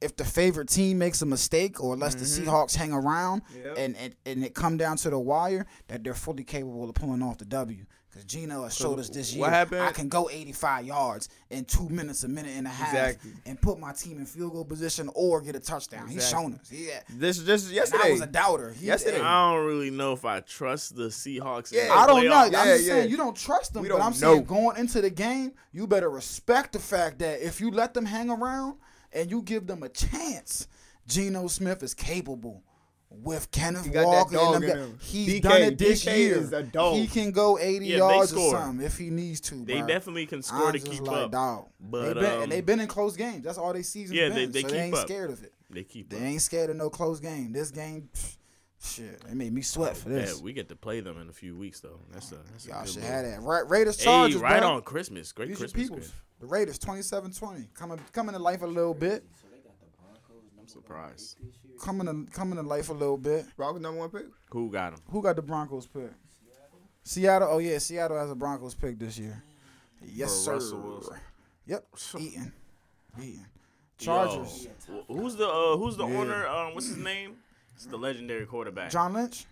if the favorite team makes a mistake or lets the mm-hmm. Seahawks hang around Yep. and, and and it come down to the wire, that they're fully capable of pulling off the W. Because Geno has showed us this year, I can go 85 yards in two minutes, a minute and a half, Exactly. and put my team in field goal position or get a touchdown. He's Exactly. shown us. Yeah. This just And yesterday. I was a doubter. He, Yesterday. I don't really know if I trust the Seahawks. Yeah. I don't know. playoffs. I'm Yeah, just yeah. saying you don't trust them, We but don't I'm saying know. going into the game, you better respect the fact that if you let them hang around and you give them a chance, Geno Smith is capable. With Kenneth He got that Walker, dog and them in him. he's DK done it this DK year. is a dog. He can go 80 Yeah, yards or something if he needs to. They bro. definitely can score I'm to just keep like, up. Dog. But, they been, um, and they've been in close games. That's all they season. Yeah, been. they- they so keep they ain't up. scared of it. They keep. They up. ain't scared of no close game. This game, pff, shit, it made me sweat for this. Yeah, we get to play them in a few weeks though. That's a that's a Y'all good should little- have that. Ra- Raiders Hey, right bro. on Christmas. Great These Christmas. peoples. The Raiders 27-20. Coming coming to life a little bit. I'm surprised. Coming to coming to life a little bit. Broncos number one pick. Who got him? Who got the Broncos pick? Seattle. Oh yeah, Seattle has a Broncos pick this year. Yes, For sir. Russell Wilson. Yep. Eating. Eating. Chargers. Yo, who's the uh, who's the Yeah. owner? Um, what's his name? It's the legendary quarterback. John Lynch.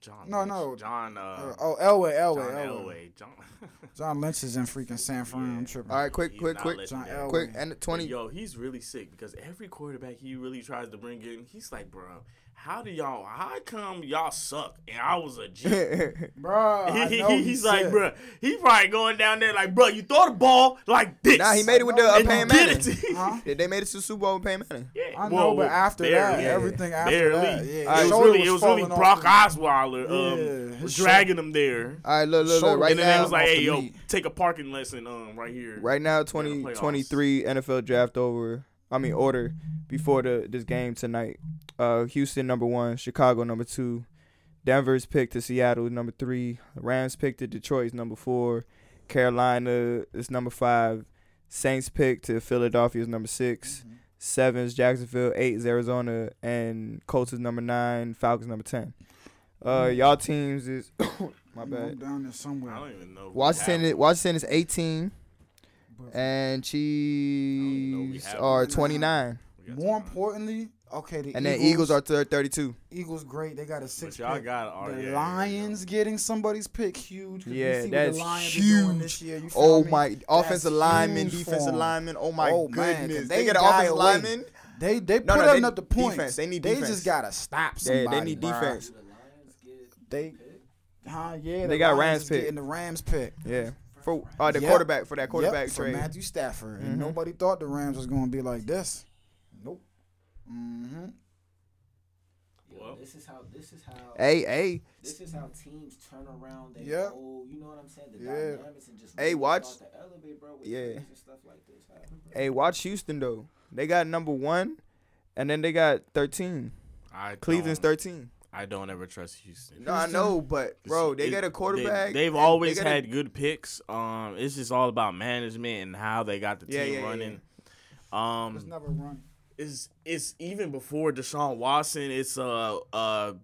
John. No, Lynch. no. John. Uh, Uh, oh, Elway. Elway. John Elway. Elway. John. John Lynch is in freaking San Fran. I'm tripping. All right, quick, He's quick, quick. John Elway. quick, and twenty. Yo, he's really sick because every quarterback he really tries to bring in, he's like, bro, how do y'all? How come y'all suck? And I was a G. Bro, He- he- know he's like, sick. bro, he probably going down there like, bro, you throw the ball like this. Nah, he made it with the uh, and you Manning. Huh? They- They made it to the Super Bowl with Peyton Manning. Yeah, I know, but after that, barely. everything after barely. that, yeah, it was shoulder really, was it was really Brock the- Osweiler um, Yeah, was dragging him there. All right, look, look, look. Right and then they now, was like, hey, yo, meat. take a parking lesson um, right here. right now, 2023 20, NFL draft over. I mean, order before the this game tonight. Uh, Houston number one, Chicago number two, Denver's pick to Seattle number three, Rams pick to Detroit's number four, Carolina is number five, Saints pick to Philadelphia is number 6 Sevens Jacksonville, eight is Arizona, and Colts is number nine, Falcons number ten. Uh, y'all teams is my bad. down there somewhere. I don't even know. if we Washington have is, Washington is eighteen, But and even know we Chiefs are twenty nine, one. We got more importantly, okay, the and then Eagles, Eagles are thir- thirty two. Eagles great. They got a six. But y'all pick. got oh, the yeah, yeah, Lions getting somebody's pick huge. 'cause we Yeah, that's the Lions are doing huge. this year. You feel Oh me? my! Offensive lineman, defensive lineman. Oh my Oh, man, 'cause goodness! they they, get an die offensive away. lineman. They they No, put no, they- up the points. defense. They need defense. They just gotta stop They, somebody. they need bruh. defense. The Lions get They, huh? Yeah, They the got Lions Rams pick. getting the Rams pick. Yeah, for uh, the Yep. quarterback for that quarterback yep, for trade. Matthew Stafford. And Mhm. nobody thought the Rams was going to be like this. Nope. Mm-hmm. yo, yo, Well. this is how this is how Hey, hey, this is how teams turn around their Yep. whole, you know what I'm saying? The Yeah. dynamics and just Hey, really watch- start to elevate, bro, with Yeah. and stuff like this. happen, hey, watch Houston though. They got number one, and then they got thirteen. I Cleveland's don't- thirteen. I don't ever trust Houston. No, I know, but bro, they It- got a quarterback. They, have always they got a- had good picks. Um, it's just all about management and how they got the Yeah, team yeah, yeah, running. It's Um, never run. it's it's even before Deshaun Watson. It's uh uh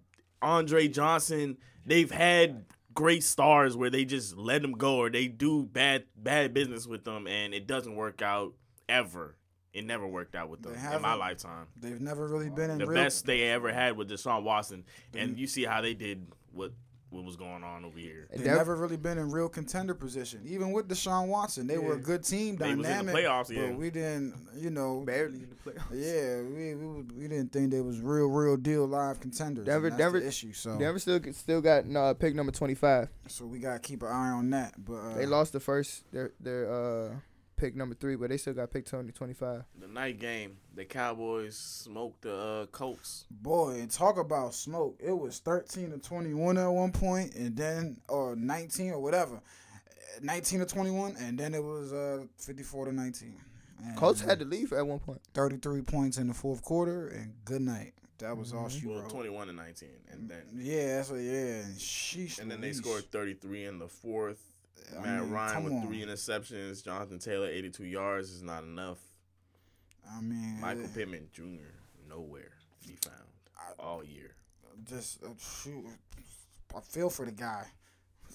Andre Johnson. They've had great stars where they just let them go or they do bad bad business with them and it doesn't work out ever. It never worked out with them in my lifetime. They've never really been in The real. best they ever had with Deshaun Watson, and you see how they did what what was going on over here. And They Dev- never really been in real contender position. Even with Deshaun Watson, they were a good team, dynamic. They was in the dynamic. playoffs, yeah. But we didn't, you know, barely in the playoffs. Yeah, we, we we didn't think they was real, real deal live contenders. Denver- and that's Denver- the issue. So, Denver still still got no pick number twenty five. so we gotta keep an eye on that. But uh, They lost the first their their uh pick number three, but they still got pick 20, 25. The night game, the Cowboys smoked the uh, Colts. boy, and talk about smoke. It was thirteen to twenty one at one point, and then or nineteen or whatever, nineteen to twenty one, and then it was uh fifty four to nineteen. And Colts had to leave at one point. thirty three points in the fourth quarter, and good night. That was all she Well, wrote. 21 to 19, and then Yeah, that's what. Yeah, and sheesh. and then they scored 33 in the fourth. I Matt mean, Ryan with on. three interceptions. Jonathan Taylor 82 yards is not enough. I mean, Michael eh, Pittman Jr. nowhere to be found all year. just uh, shoot. I feel for the guy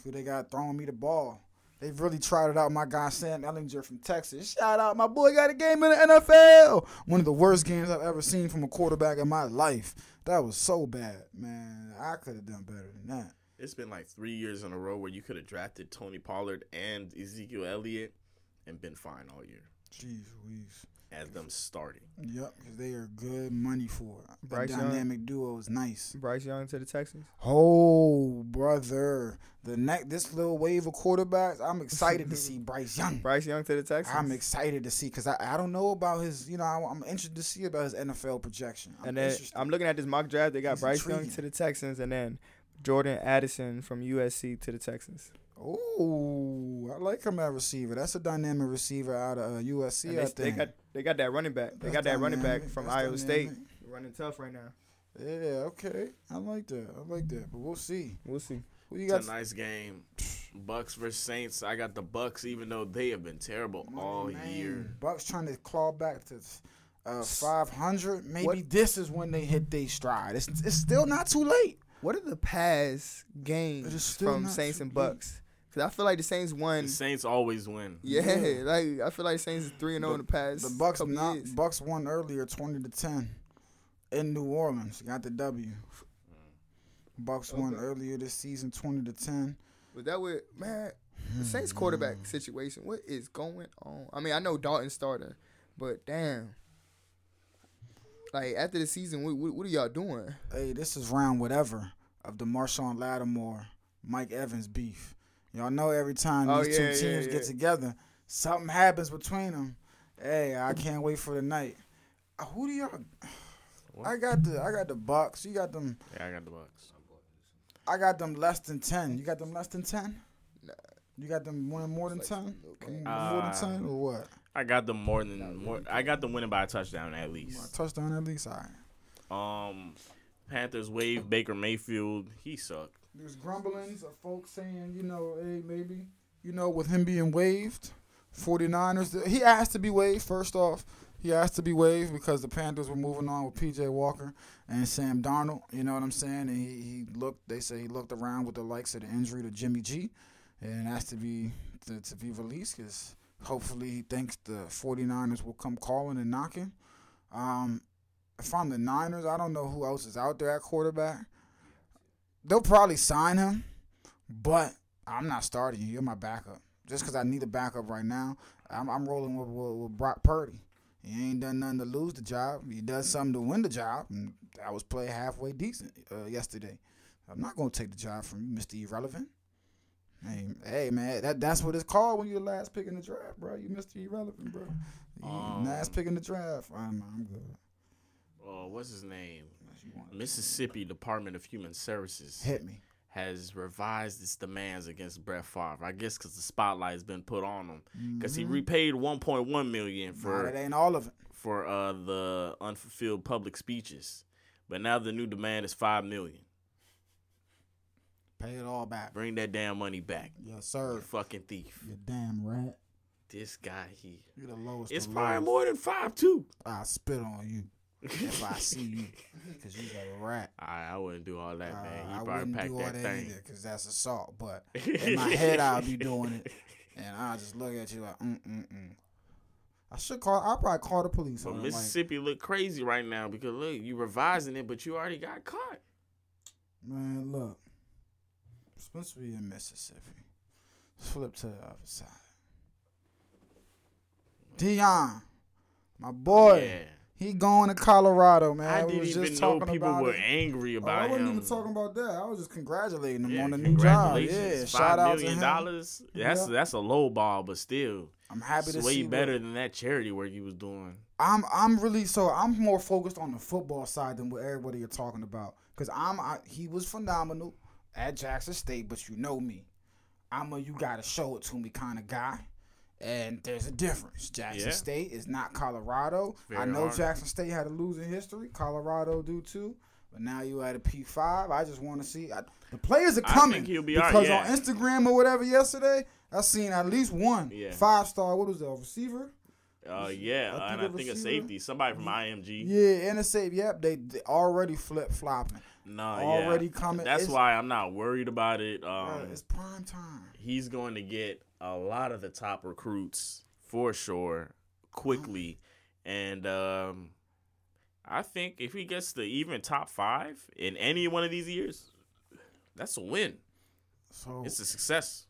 who they got throwing me the ball. They've really tried it out. My guy Sam Ehlinger from Texas. Shout out, my boy got a game in the NFL. One of the worst games I've ever seen from a quarterback in my life. That was so bad, man. I could have done better than that. It's been like three years in a row where you could have drafted Tony Pollard and Ezekiel Elliott and been fine all year Jeez Louise. as them starting. Yep, because they are good money for it. The Bryce Young. dynamic duo is nice. Bryce Young to the Texans. Oh, brother. The next this little wave of quarterbacks, I'm excited to see Bryce Young. Bryce Young to the Texans. I'm excited to see because I, I don't know about his, you know, I, I'm interested to see about his NFL projection. I'm and then interested. I'm looking at this mock draft. They got He's Bryce Young to the Texans, and then Jordan Addison from USC to the Texans. oh, I like him at receiver. That's a dynamic receiver out of uh, USC. And I they, they got they got that running back. They That's got that running back from That's Iowa State. Running tough right now. Yeah, okay. I like that. I like that. But we'll see. We'll see. Who you It's got? a nice game. Bucks versus Saints. I got the Bucks, even though they have been terrible all Man, year. Bucks trying to claw back to uh, 500. Maybe What- this is when they hit their stride. It's, it's still not too late. What are the past It is games from Saints too and. Bucks? Because I feel like the Saints won. The Saints always win. Yeah, Yeah. like I feel like Saints is three and zero in the past. The Bucks not years. Bucks won earlier, twenty to ten, in New Orleans. Got the W. Bucks won earlier this season, twenty to ten. But that would man, the Saints Hmm. quarterback situation. What is going on? I mean, I know Dalton starting, but damn. Like after the season, what, what, what are y'all doing? Hey, this is round whatever of the Marshon Lattimore, Mike Evans beef. Y'all know every time Oh, these two teams yeah, get together, something happens between them. Hey, I can't wait for the night. Uh, who do y'all? What? I got the I got the Bucks. You got them. Yeah, I got the Bucks. I got them less than ten. You got them less than ten. Nah. You got them winning more than Like, ten. okay. more than Uh, ten or what? I got them more than more. I got them winning by a touchdown at least. Touchdown at least. All right. Um, Panthers wave Baker Mayfield. He sucked. There's grumblings of folks saying, you know, hey, maybe, you know, with him being waived, 49ers, he asked to be waived, first off. He asked to be waived because the Panthers were moving on with PJ Walker and Sam Darnold. You know what I'm saying? And he, he looked, they say he looked around with the likes of the injury to Jimmy G and asked to be to, to be released because hopefully he thinks the 49ers will come calling and knocking. Um, if I'm the Niners, I don't know who else is out there at quarterback they'll probably sign him, but I'm not starting you. You're my backup. Just because I need a backup right now, I'm, I'm rolling with, with, with Brock Purdy. He ain't done nothing to lose the job. He does something to win the job, and I was playing halfway decent uh, yesterday. I'm not gonna take the job from you, Mr. Irrelevant. Hey, hey, man, that that's what it's called when you're the last pick in the draft, bro. You Mr. Irrelevant, bro. You Um, last pick in the draft. I'm, I'm good. uh, what's his name? Mississippi Department of Human Services Hit me. has revised its demands against Brett Favre. I guess because the spotlight has been put on him. Because he Mhm. repaid 1.1 million for that ain't all of it. for uh the unfulfilled public speeches, but now the new demand is five million. Pay it all back. Bring that damn money back. Yes, You sir. fucking thief. You damn rat. This guy here. You the lowest. It's probably lows. more than five too. I spit on you if I see you, cause you a rat. I I wouldn't do all that, Uh, man. He I probably wouldn't packed do all that, that thing. either, cause that's assault. But in my head, I'll be doing it, and I'll just look at you like, mm mm mm. I should call. I'll probably call the police But on him. Like, Mississippi look crazy right now because look, you revising it, but you already got caught. man, look, supposed to be in Mississippi. Flip to the other side. Deion, my boy, yeah. he going to Colorado, man. I didn't was even just know talking people were it. angry Oh, about I wasn't him. even talking about that. I was just congratulating him Yeah, on the new job. Yeah, shout out to him. dollars. That's Yeah. that's a low ball, but still, I'm happy to way what- better than that charity work he was doing. I'm I'm really so I'm more focused on the football side than what everybody you're talking about. Cause I'm I, he was phenomenal at Jackson State, but you know me, I'm a you gotta show it to me kind of guy. And there's a difference. Jackson Yeah. State is not Colorado. I know hard. Jackson State had a losing history. Colorado do too. But now you at a P5. I just want to see I, the players are I coming think he'll be because right, on Instagram or whatever yesterday, I seen at least one Yeah. five star. What was that receiver? Uh, yeah, I and think I a think a safety, somebody from IMG. Yeah, and a safety. Yep, they, they already flip flopping. No, Already yeah. coming. That's It's- why I'm not worried about it. Um, it's prime time. he's going to get a lot of the top recruits for sure quickly, and um, I think if he gets the even top five in any one of these years, that's a win. So It's a success.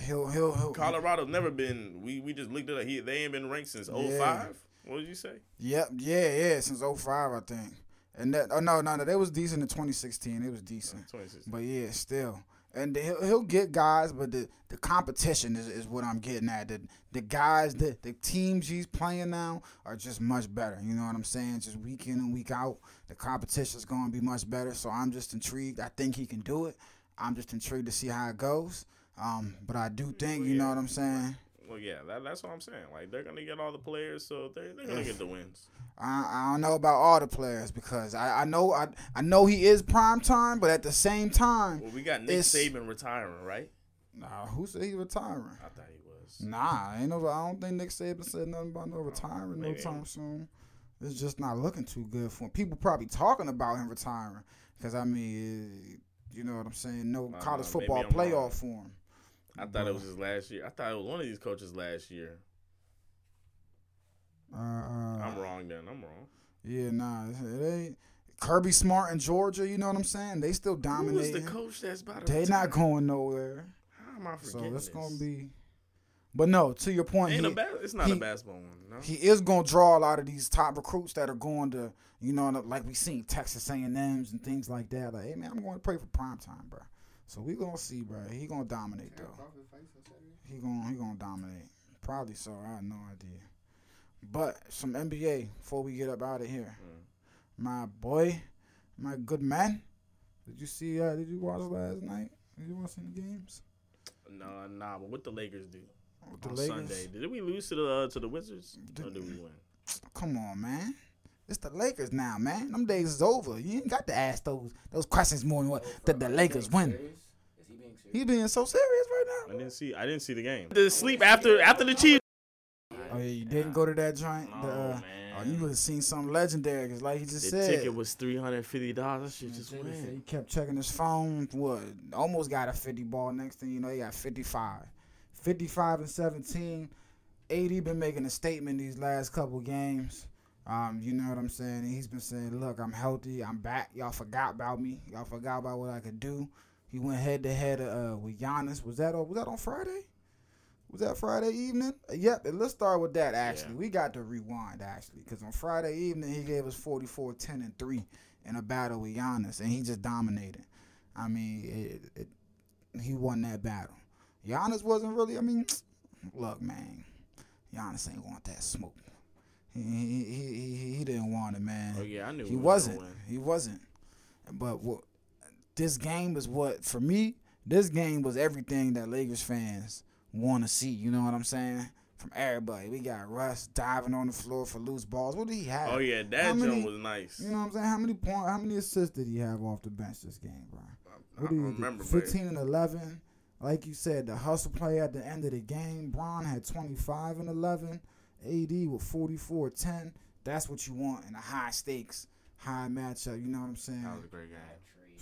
he'll he'll he'll. Colorado's never been. We we just looked at it. He, they ain't been ranked since 05. Yeah. What did you say? Yep, yeah, yeah. Since 05, I think. And that oh no no no, they was decent in 2016. It was decent. 26. But yeah, still. And he'll, he'll get guys, but the, the competition is, is what I'm getting at. The the guys, the, the teams he's playing now are just much better. You know what I'm saying? Just week in and week out, the competition's going to be much better. So I'm just intrigued. I think he can do it. I'm just intrigued to see how it goes. Um, but I do think, you know what I'm saying? Well, yeah, that, that's what I'm saying. Like they're gonna get all the players, so they're, they're gonna get the wins. I, I don't know about all the players because I, I know I, I know he is prime time, but at the same time, Well, we got Nick Saban retiring, right? nah, who said he retiring? I thought he was. Nah, ain't no. I don't think Nick Saban said nothing about no oh, retiring no time soon. It's just not looking too good for him. People probably talking about him retiring because I mean, you know what I'm saying? No college know. football playoff for him. I thought it was his last year. I thought it was one of these coaches last year. Uh, uh, I'm wrong then. I'm wrong. Yeah, nah, it ain't. Kirby Smart in Georgia, you know what I'm saying? They still dominating. the coach that's about to They retire? not going nowhere. How am I forgetting So it's gonna be. But no, to your point, he, it's not he- a basketball one. No. he is gonna draw a lot of these top recruits that are going to, you know, like we've seen Texas A&M's and things like that. Like, hey man, I'm going to pray for prime time, bro. So we gonna see, bro. He gonna dominate though. He gonna he gonna dominate. Probably so. I have no idea. But some NBA before we get up out of here. Mm. My boy, my good man. Did you see? Uh, did you watch last night? Did you watch any games? No, nah. But what the Lakers do the on Lakers? Sunday? Did we lose to the uh, to the Wizards or Did- did we win? Come on, man. It's the Lakers now, man. Them days is over. You ain't got to ask those those questions more than what did the Lakers win. He being? He being so serious right now. I didn't see. I didn't see the game. The sleep after after the Chiefs. Oh yeah, you didn't go to that joint. No, The, uh, man. oh, you would have seen something legendary, cause like he just the said. The ticket was three hundred fifty dollars. That shit just Jada said he kept checking his phone. What? Almost got a 50 ball. Next thing you know, he got 55. 55 and 17. AD been making a statement these last couple games. Um, you know what I'm saying? He's been saying, "Look, I'm healthy. I'm back. Y'all forgot about me. Y'all forgot about what I could do." He went head to head uh, with Giannis. Was that on, was that on Friday? Was that Friday evening? Yep. and Let's start with that. Actually, Yeah. we got to rewind actually, because on Friday evening he gave us 44, 10, and three in a battle with Giannis, and he just dominated. I mean, it, it, he won that battle. Giannis wasn't really. I mean, look, man, Giannis ain't want that smoke. He he he, didn't want it, man. Oh yeah, I knew he was wasn't. He wasn't. But what this game is what for me. This game was everything that Lakers fans want to see. You know what I'm saying? From everybody, we got Russ diving on the floor for loose balls. What did he have? Oh yeah, that many- jump was nice. You know what I'm saying? How many point? How many assists did he have off the bench this game, bro? I What don't did he do? remember, but 15 and 11. Like you said, the hustle play at the end of the game. Bron had 25 and 11. AD with 44 10. That's what you want in a high stakes, high matchup. You know what I'm saying? that was a great game. Bad trade,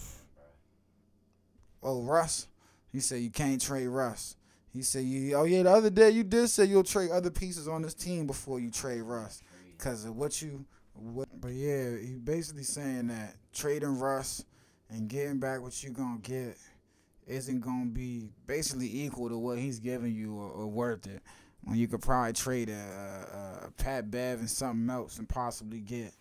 bro. Oh, Russ. He said you can't trade Russ. He said you. Oh yeah, the other day you did say you'll trade other pieces on this team before you trade Russ, cause of what you. What, but yeah, he basically saying that trading Russ and getting back what you're gonna get isn't gonna be basically equal to what he's giving you or, or worth it. When you could probably trade a, a, a Pat Bev and something else and possibly get,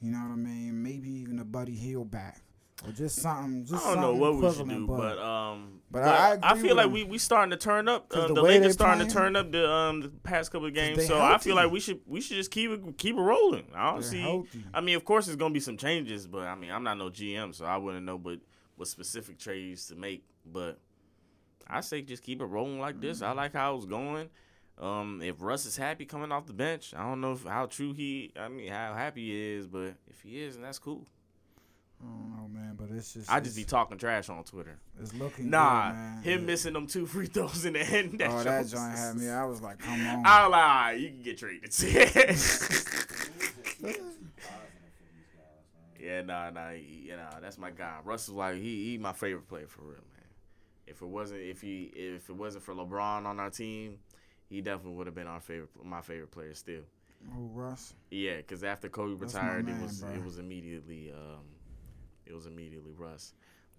you know what I mean? Maybe even a Buddy Hield back or just something. Just I don't know what we should do, but um, but but, I- I feel like we we starting to turn up. Uh, the the, Lakers starting to turn up the um the past couple of games, so I feel like we should we should just keep it keep it rolling. I don't They're see. healthy. I mean, of course, there's gonna be some changes, but I mean, I'm not no GM, so I wouldn't know but what specific trades to make. But I say just keep it rolling like this. I like how it's going. Um, if Russ is happy coming off the bench, I don't know if, how true he. I mean, how happy he is, but if he is, then that's cool. I man, but it's just I just be talking trash on Twitter. it's looking Nah, good, him missing them two free throws in the end. That oh, that joint had me. I was like, come on. I was like, right, you can get traded. He was just- he was just positive for these guys, man. yeah, nah, nah, you know, that's my guy. Russ is like he, he my favorite player for real, man. If it wasn't if he if it wasn't for LeBron on our team, he definitely would have been our favorite my favorite player still. oh, Russ. Yeah, because after Kobe That's retired, man, it was bro. it was immediately um it was immediately Russ.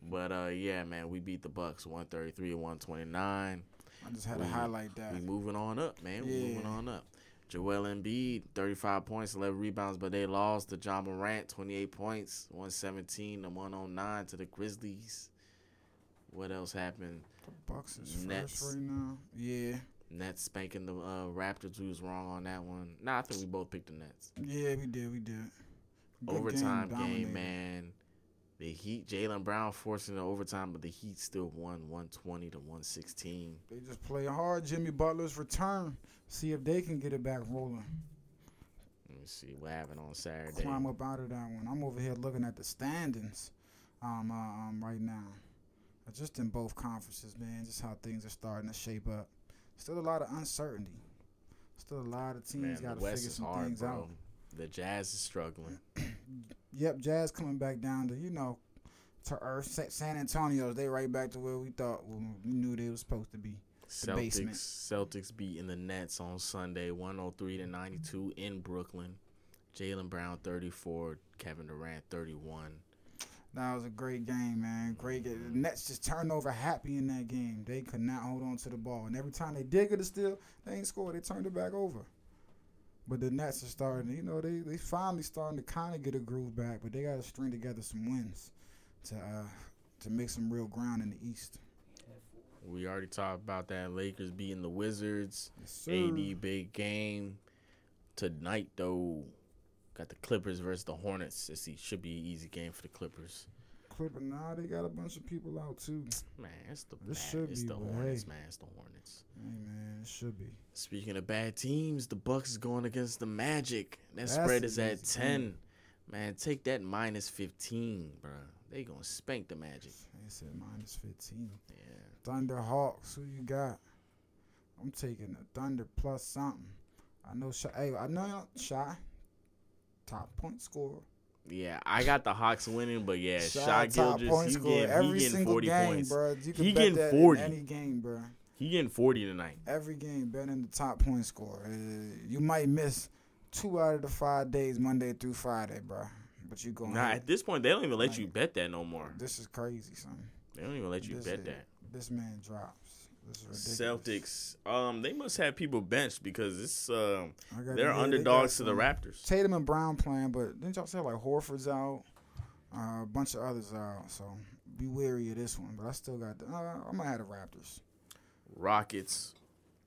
But uh yeah, man, we beat the Bucks 133 to 129. I just had to highlight that. We moving on up, man. Yeah. We moving on up. Joel Embiid, 35 points, 11 rebounds, but they lost to John Morant, 28 points, 117 to 109 to the Grizzlies. What else happened? The Bucks is first Nets. right now. Yeah, Nets spanking the uh, Raptors. We was wrong on that one. Nah, I think we both picked the Nets. yeah, we did, we did. Good overtime game, dominated. man. The Heat, Jaylen Brown forcing the overtime, but the Heat still won 120 to 116. They just play hard. Jimmy Butler's return. See if they can get it back rolling. Let me see what happened on Saturday. Climb up out of that one. I'm over here looking at the standings, um, uh, um, right now. Just in both conferences, man. Just how things are starting to shape up. Still a lot of uncertainty. Still a lot of teams got to figure some hard, things bro. out. The Jazz is struggling. Yep, Jazz coming back down to you know to earth. San Antonio's they right back to where we thought we knew they was supposed to be. Basement. Celtics Celtics beating the Nets on Sunday 103 to 92 in Brooklyn. Jaylen Brown 34, Kevin Durant 31. That was a great game, man. Great game. The Nets just turned over happy in that game. They could not hold on to the ball, and every time they did get it, still they ain't scored. They turned it back over. But the Nets are starting. You know, they they finally starting to kind of get a groove back, but they got to string together some wins to uh to make some real ground in the East. We already talked about that. Lakers beating the Wizards. Yes, sir. AD big game tonight though. Got the Clippers versus the Hornets. This e- should be an easy game for the Clippers. Clipper, nah, they got a bunch of people out too. Man, it's the This bad, should it's be, the Hornets, hey. man. It's the Hornets. Hey man, it should be. Speaking of bad teams, the Bucks is going against the Magic. That That's spread is at ten. Man, take that minus fifteen, bro. They gonna spank the Magic. They said minus fifteen. Yeah. Thunder Hawks, who you got? I'm taking the Thunder plus something. I know Shai. Hey, I know Shai. Top point scorer. Yeah, I got the Hawks winning, but yeah, Shai Gilgeous, he getting, every he getting 40 game, points. bro. You can He bet getting that 40. in any game, bro. He getting 40 tonight. Every game, betting the top point scorer. Uh, you might miss two out of the five days, Monday through Friday, bro. But you going? Nah, at this point, they don't even let you bet that no more. This is crazy, son. They don't even let you This bet is- that. This man drops. Celtics, um, they must have people benched because it's um, they're yeah, they underdogs to the Raptors. Tatum and Brown playing, but didn't y'all say like Horford's out? Uh, a bunch of others out, so be wary of this one. But I still got. The, uh, I'm gonna have the Raptors. Rockets,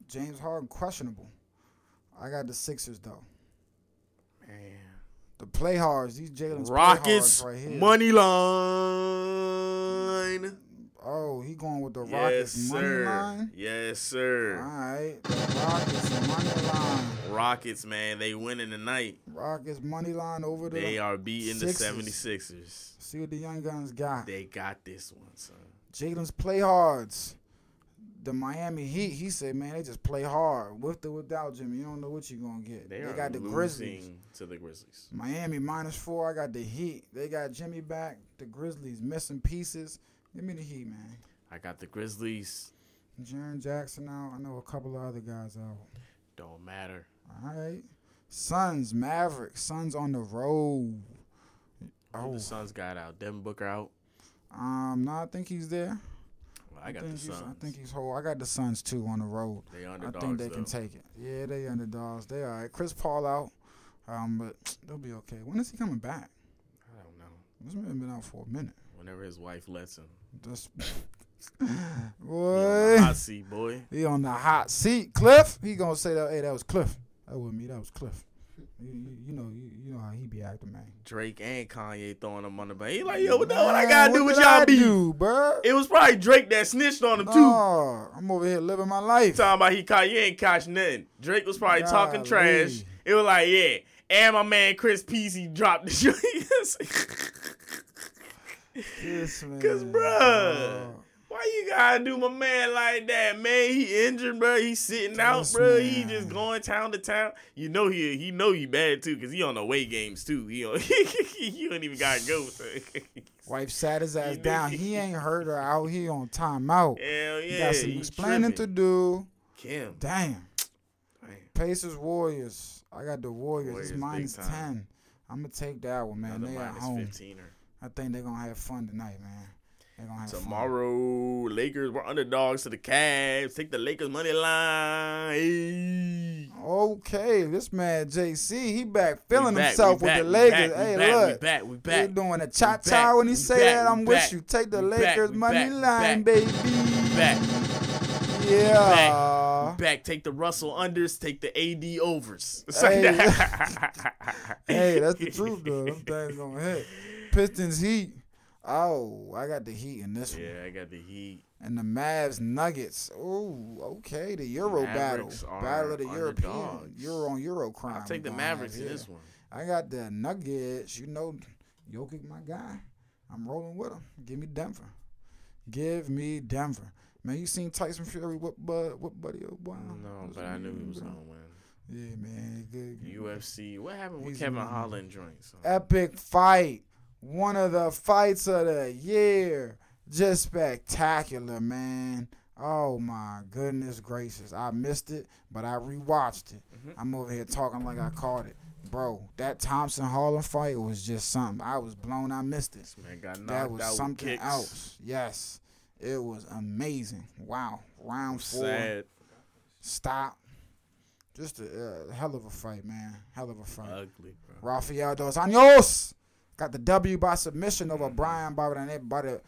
James Harden questionable. I got the Sixers though. Man. The play hards. These Jalen's Rockets right here. money line. Oh, he going with the Yes, Rockets money line. Yes, sir. All right. the Rockets money line. Rockets, man, they winning tonight. Rockets money line over the. They are beating Sixers. the 76ers. See what the young guns got. They got this one, son. Jalen's play hards. The Miami Heat, he said, man, they just play hard. With or without Jimmy, you don't know what you're gonna get. They, They, are got the losing Grizzlies. to the Grizzlies. Miami minus four. I got the Heat. They got Jimmy back. The Grizzlies missing pieces. Give me the Heat, man. I got the Grizzlies. Jaren Jackson out. I know a couple of other guys out. Don't matter. All right. Suns, Mavericks. Suns on the road. Oh, the Suns got out. Devin Booker out. um, no, I think he's there. Well, I got the think he's- Suns. I think he's whole. I got the Suns too on the road. they underdogs. I think they though. can take it. Yeah, they underdogs. They all right. Chris Paul out, um, but they'll be okay. When is he coming back? I don't know. This man been out for a minute. Whenever his wife lets him. Just He on the boy, hot seat, boy. he on the hot seat. Cliff, he gonna say that. Hey, that was Cliff. That wasn't me. That was Cliff. You, you, know, you, you know how he be acting, man. Drake and Kanye throwing him on the bank. He like, yo, what, the, what I gotta Man, do with y'all beef? do, bruh? It was probably Drake that snitched on him too. I'm over here living my life. Talking about he caught you ain't catch nothing. Drake was probably talking Golly. trash. It was like, yeah. And my man Chris Peasy dropped the joint. This man, Cause bruh, why you gotta do my man like that, man? He injured, bro. He sitting out, bro. He just going town to town. You know he he know he bad too, cause he on the away games too. He on, you ain't even gotta go. So. Wife sat his ass down. He ain't hurt her out. here on timeout. Hell He yeah, got some he explaining to do. Kim. Damn. Damn. Pacers Warriors. I got the Warriors. Warriors it's minus ten. I'm gonna take that one, man. Another they at home. 15 or I think they're gonna have fun tonight, man. They're gonna have fun. Tomorrow, Lakers were underdogs to the Cavs. Take the Lakers money line. Okay, this man JC, he back feeling back, himself with back, the Lakers. back, hey, look, we back, we he back. doing a cha cha when he back, we "I'm with you." Take the Lakers money line, baby. Back, Yeah. back. Take the Russell unders. Take the AD overs. Hey. hey, that's the truth though. Them things gonna hit. Pistons Heat. Oh, I got the Heat in this one. yeah, I got the Heat. And the Mavs Nuggets. Oh, okay. The Euro Mavericks battle. are Battle of the European. Euro on Euro crime. I'll take the we gonna have Mavericks in this one. I got the Nuggets. You know, Jokic, my guy. I'm rolling with him. Give me Denver. Give me Denver. Man, you seen Tyson Fury with Bud, with Buddy O'Brien? No, but I knew he was gonna win. Yeah, man. Good. UFC. What happened with He's Kevin. Holland joints? Epic fight. One of the fights of the year. Just spectacular, man. Oh my goodness gracious. I missed it, but I rewatched it. Mhm. I'm over here talking like I caught it. Bro, that Thompson Holland fight was just something. I was blown. I missed it. This man got knocked That was something kicks. else. Yes. It was amazing. Wow. Round four. Sad, Stop. Just a uh, hell of a fight, man. Hell of a fight. ugly, bro. Rafael Dos Anjos got the W by submission over Bryan Barberena.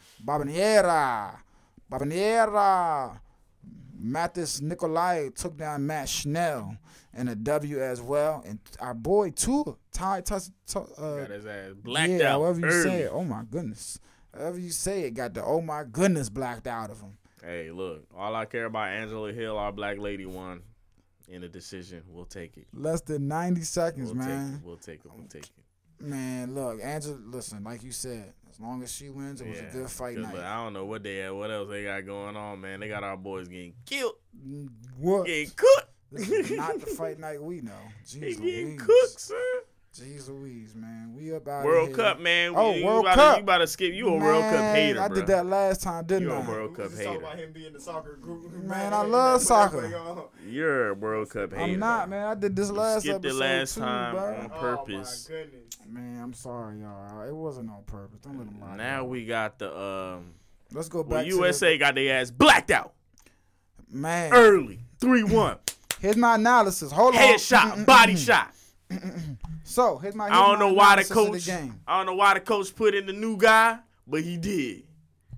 Barberena. Matheus Nicolau took down Matt Schnell in a W as well. And our boy, Tua, Ty, Ty, uh, Got his ass blacked yeah, out however you early. say it. Oh my goodness. However you say it, got the oh my goodness blacked out of him. Hey, look, all I care about Angela Hill, our black lady, won in a decision. We'll take it. Less than 90 seconds, We'll take man. it. We'll take it. We'll take it. Man, look, Angela, listen, like you said, as long as she wins, it was Yeah, a good fight night. look, I don't know what they had, what else they got going on, man. They got our boys getting killed, What? getting cooked. This is not the fight night we know. They getting cooked, son. Jeez Louise, man. We up out World here. Cup, man. Oh, you, World about Cup. To, you about to skip. You a World Cup Man, hater, I bro. did that last time, didn't I? You a I? World Cup just talking hater. about him being the soccer group. Man, I love soccer. You're a World Cup hater. I'm not, man. I did this You last skipped it last too, time bro. on purpose. Oh my goodness. Man, I'm sorry, y'all. It wasn't on purpose. Don't let them lie. Now we got the um. let's go Well, back to USA got their ass blacked out man. early, three one, Here's my analysis. Hold on. headshot, body shot. So here's my. I don't my know why the coach. game. I don't know why the coach put in the new guy, but he did.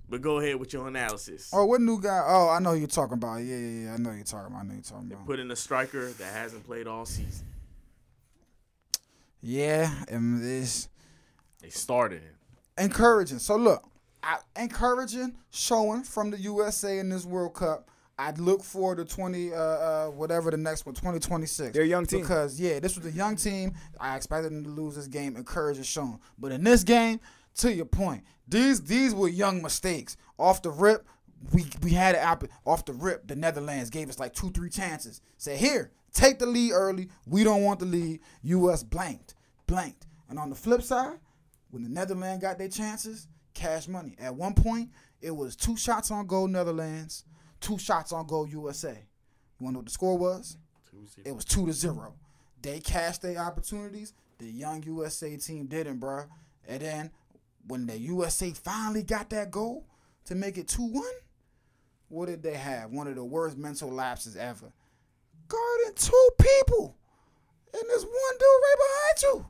But go ahead with your analysis. Oh, what new guy? Oh, I know who you're talking about. Yeah, yeah, yeah. I know who you're talking about. I know you're talking about. Put in a striker that hasn't played all season. Yeah, and this. They started it. encouraging. So look, I, encouraging showing from the USA in this World Cup. I'd look forward to twenty, uh, uh, whatever the next one, twenty twenty six. They're a young team. because yeah, this was a young team. I expected them to lose this game. Encouraging shown. but in this game, to your point, these these were young mistakes off the rip. We we had it out off the rip. The Netherlands gave us like two three chances. Said here, take the lead early. We don't want the lead. U.S. blanked, blanked. And on the flip side, when the Netherlands got their chances, cash money. At one point, it was two shots on goal Netherlands, two shots on goal USA. You want to know what the score was? It was two to zero. They cashed their opportunities. The young USA team didn't, bruh. And then when the USA finally got that goal to make it two one, what did they have? One of the worst mental lapses ever. Guarding two people, and there's one dude right behind you.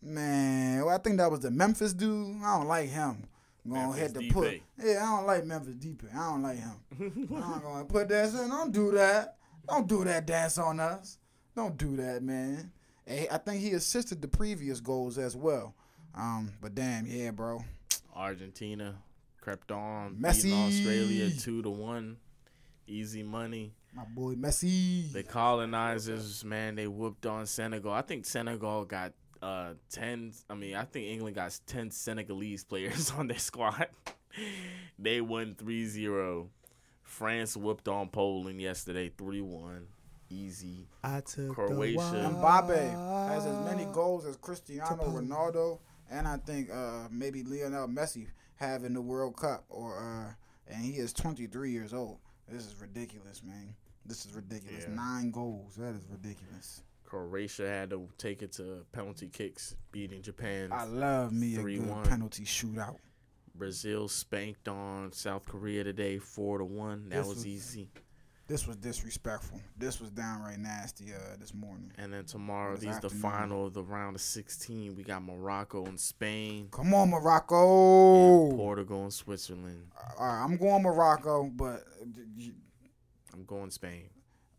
Man, well, I think that was the Memphis dude. I don't like him. I'm gonna Memphis the Depay. put. Yeah, I don't like Memphis Depay. I don't like him. I'm gonna put that in. Don't do that. Don't do that dance on us. Don't do that, man. Hey, I think he assisted the previous goals as well. Um, but damn, yeah, bro. Argentina crept on, Messi. beating Australia two to one, easy money. My boy Messi. The colonizers, man, they whooped on Senegal. I think Senegal got uh ten. I mean, I think England got ten Senegalese players on their squad. they won 3-0. France whooped on Poland yesterday, three one, easy. I took Croatia. Mbappe has as many goals as Cristiano Ronaldo, and I think uh, maybe Lionel Messi have in the World Cup. Or uh, and he is 23 years old. This is ridiculous, man. This is ridiculous. Yeah. Nine goals. That is ridiculous. Croatia had to take it to penalty kicks, beating Japan. I love me a 3-1. good penalty shootout. Brazil spanked on South Korea today, four to one. That was, was- easy. This was disrespectful. This was downright nasty uh, this morning. And then tomorrow, This these the final of the round of 16. We got Morocco and Spain, Come on, Morocco. and Portugal and Switzerland. All right, I'm going Morocco, but uh, I'm going Spain.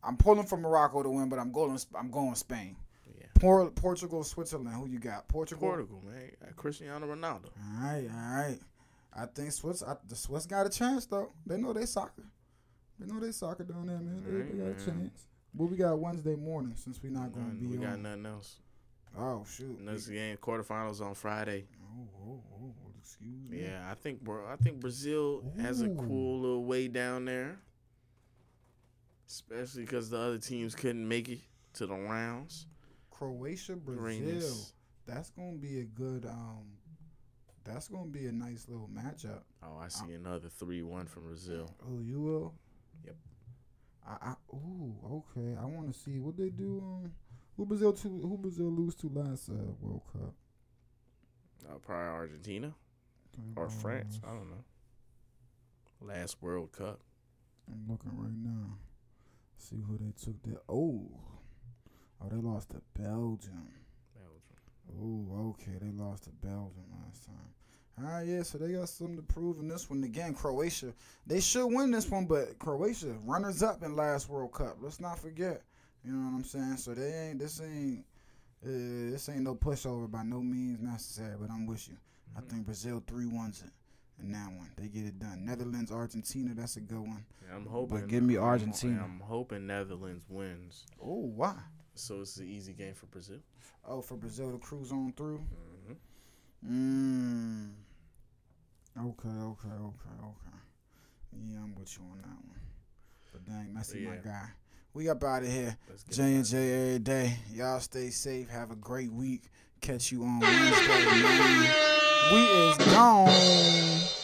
I'm pulling for Morocco to win, but I'm going. I'm going Spain. Yeah. Por- Portugal, Switzerland. Who you got? Portugal. Portugal, man. Cristiano Ronaldo. All right, all right. I think Swiss. I, the Swiss got a chance though. They know they soccer. They know they soccer down there, man. They, they got a chance. But we got Wednesday morning since we're not going to be we got nothing else. Oh shoot. Next game, quarterfinals on Friday. Oh, oh, oh, excuse me. Yeah, I think Bra- I think Brazil has a cool little way down there, especially because the other teams couldn't make it to the rounds. Croatia, Brazil. That's gonna be a good. Um, that's gonna be a nice little matchup. Oh, I see another three-one from Brazil. Oh, you will. Yep. I, I ooh okay. I want to see what they do. Um, who Brazil to who Brazil lose to last uh, World Cup Uh, probably Argentina or France. I don't know. Last World Cup. I'm looking right now. See who they took there. Oh, oh, they lost to Belgium. Belgium. Oh, okay, they lost to Belgium last time. All right, yeah, so they got something to prove in this one. Again, Croatia, they should win this one, but Croatia, runners up in last World Cup. Let's not forget. You know what I'm saying? So they ain't. This ain't. Uh, this ain't no pushover by no means necessary. But I'm with you. I think Brazil three ones it in that one. They get it done. Netherlands, Argentina. That's a good one. Yeah, I'm hoping. But give me Argentina. I'm hoping Netherlands wins, Oh, why? so it's an easy game for Brazil. Oh, for Brazil to cruise on through. hmm Mm. Okay, okay, okay, okay. Yeah, I'm with you on that one. But dang, Messi, my Yeah. guy. We up out of here. J and J every day. Y'all stay safe. Have a great week. Catch you on Wednesday. We is gone.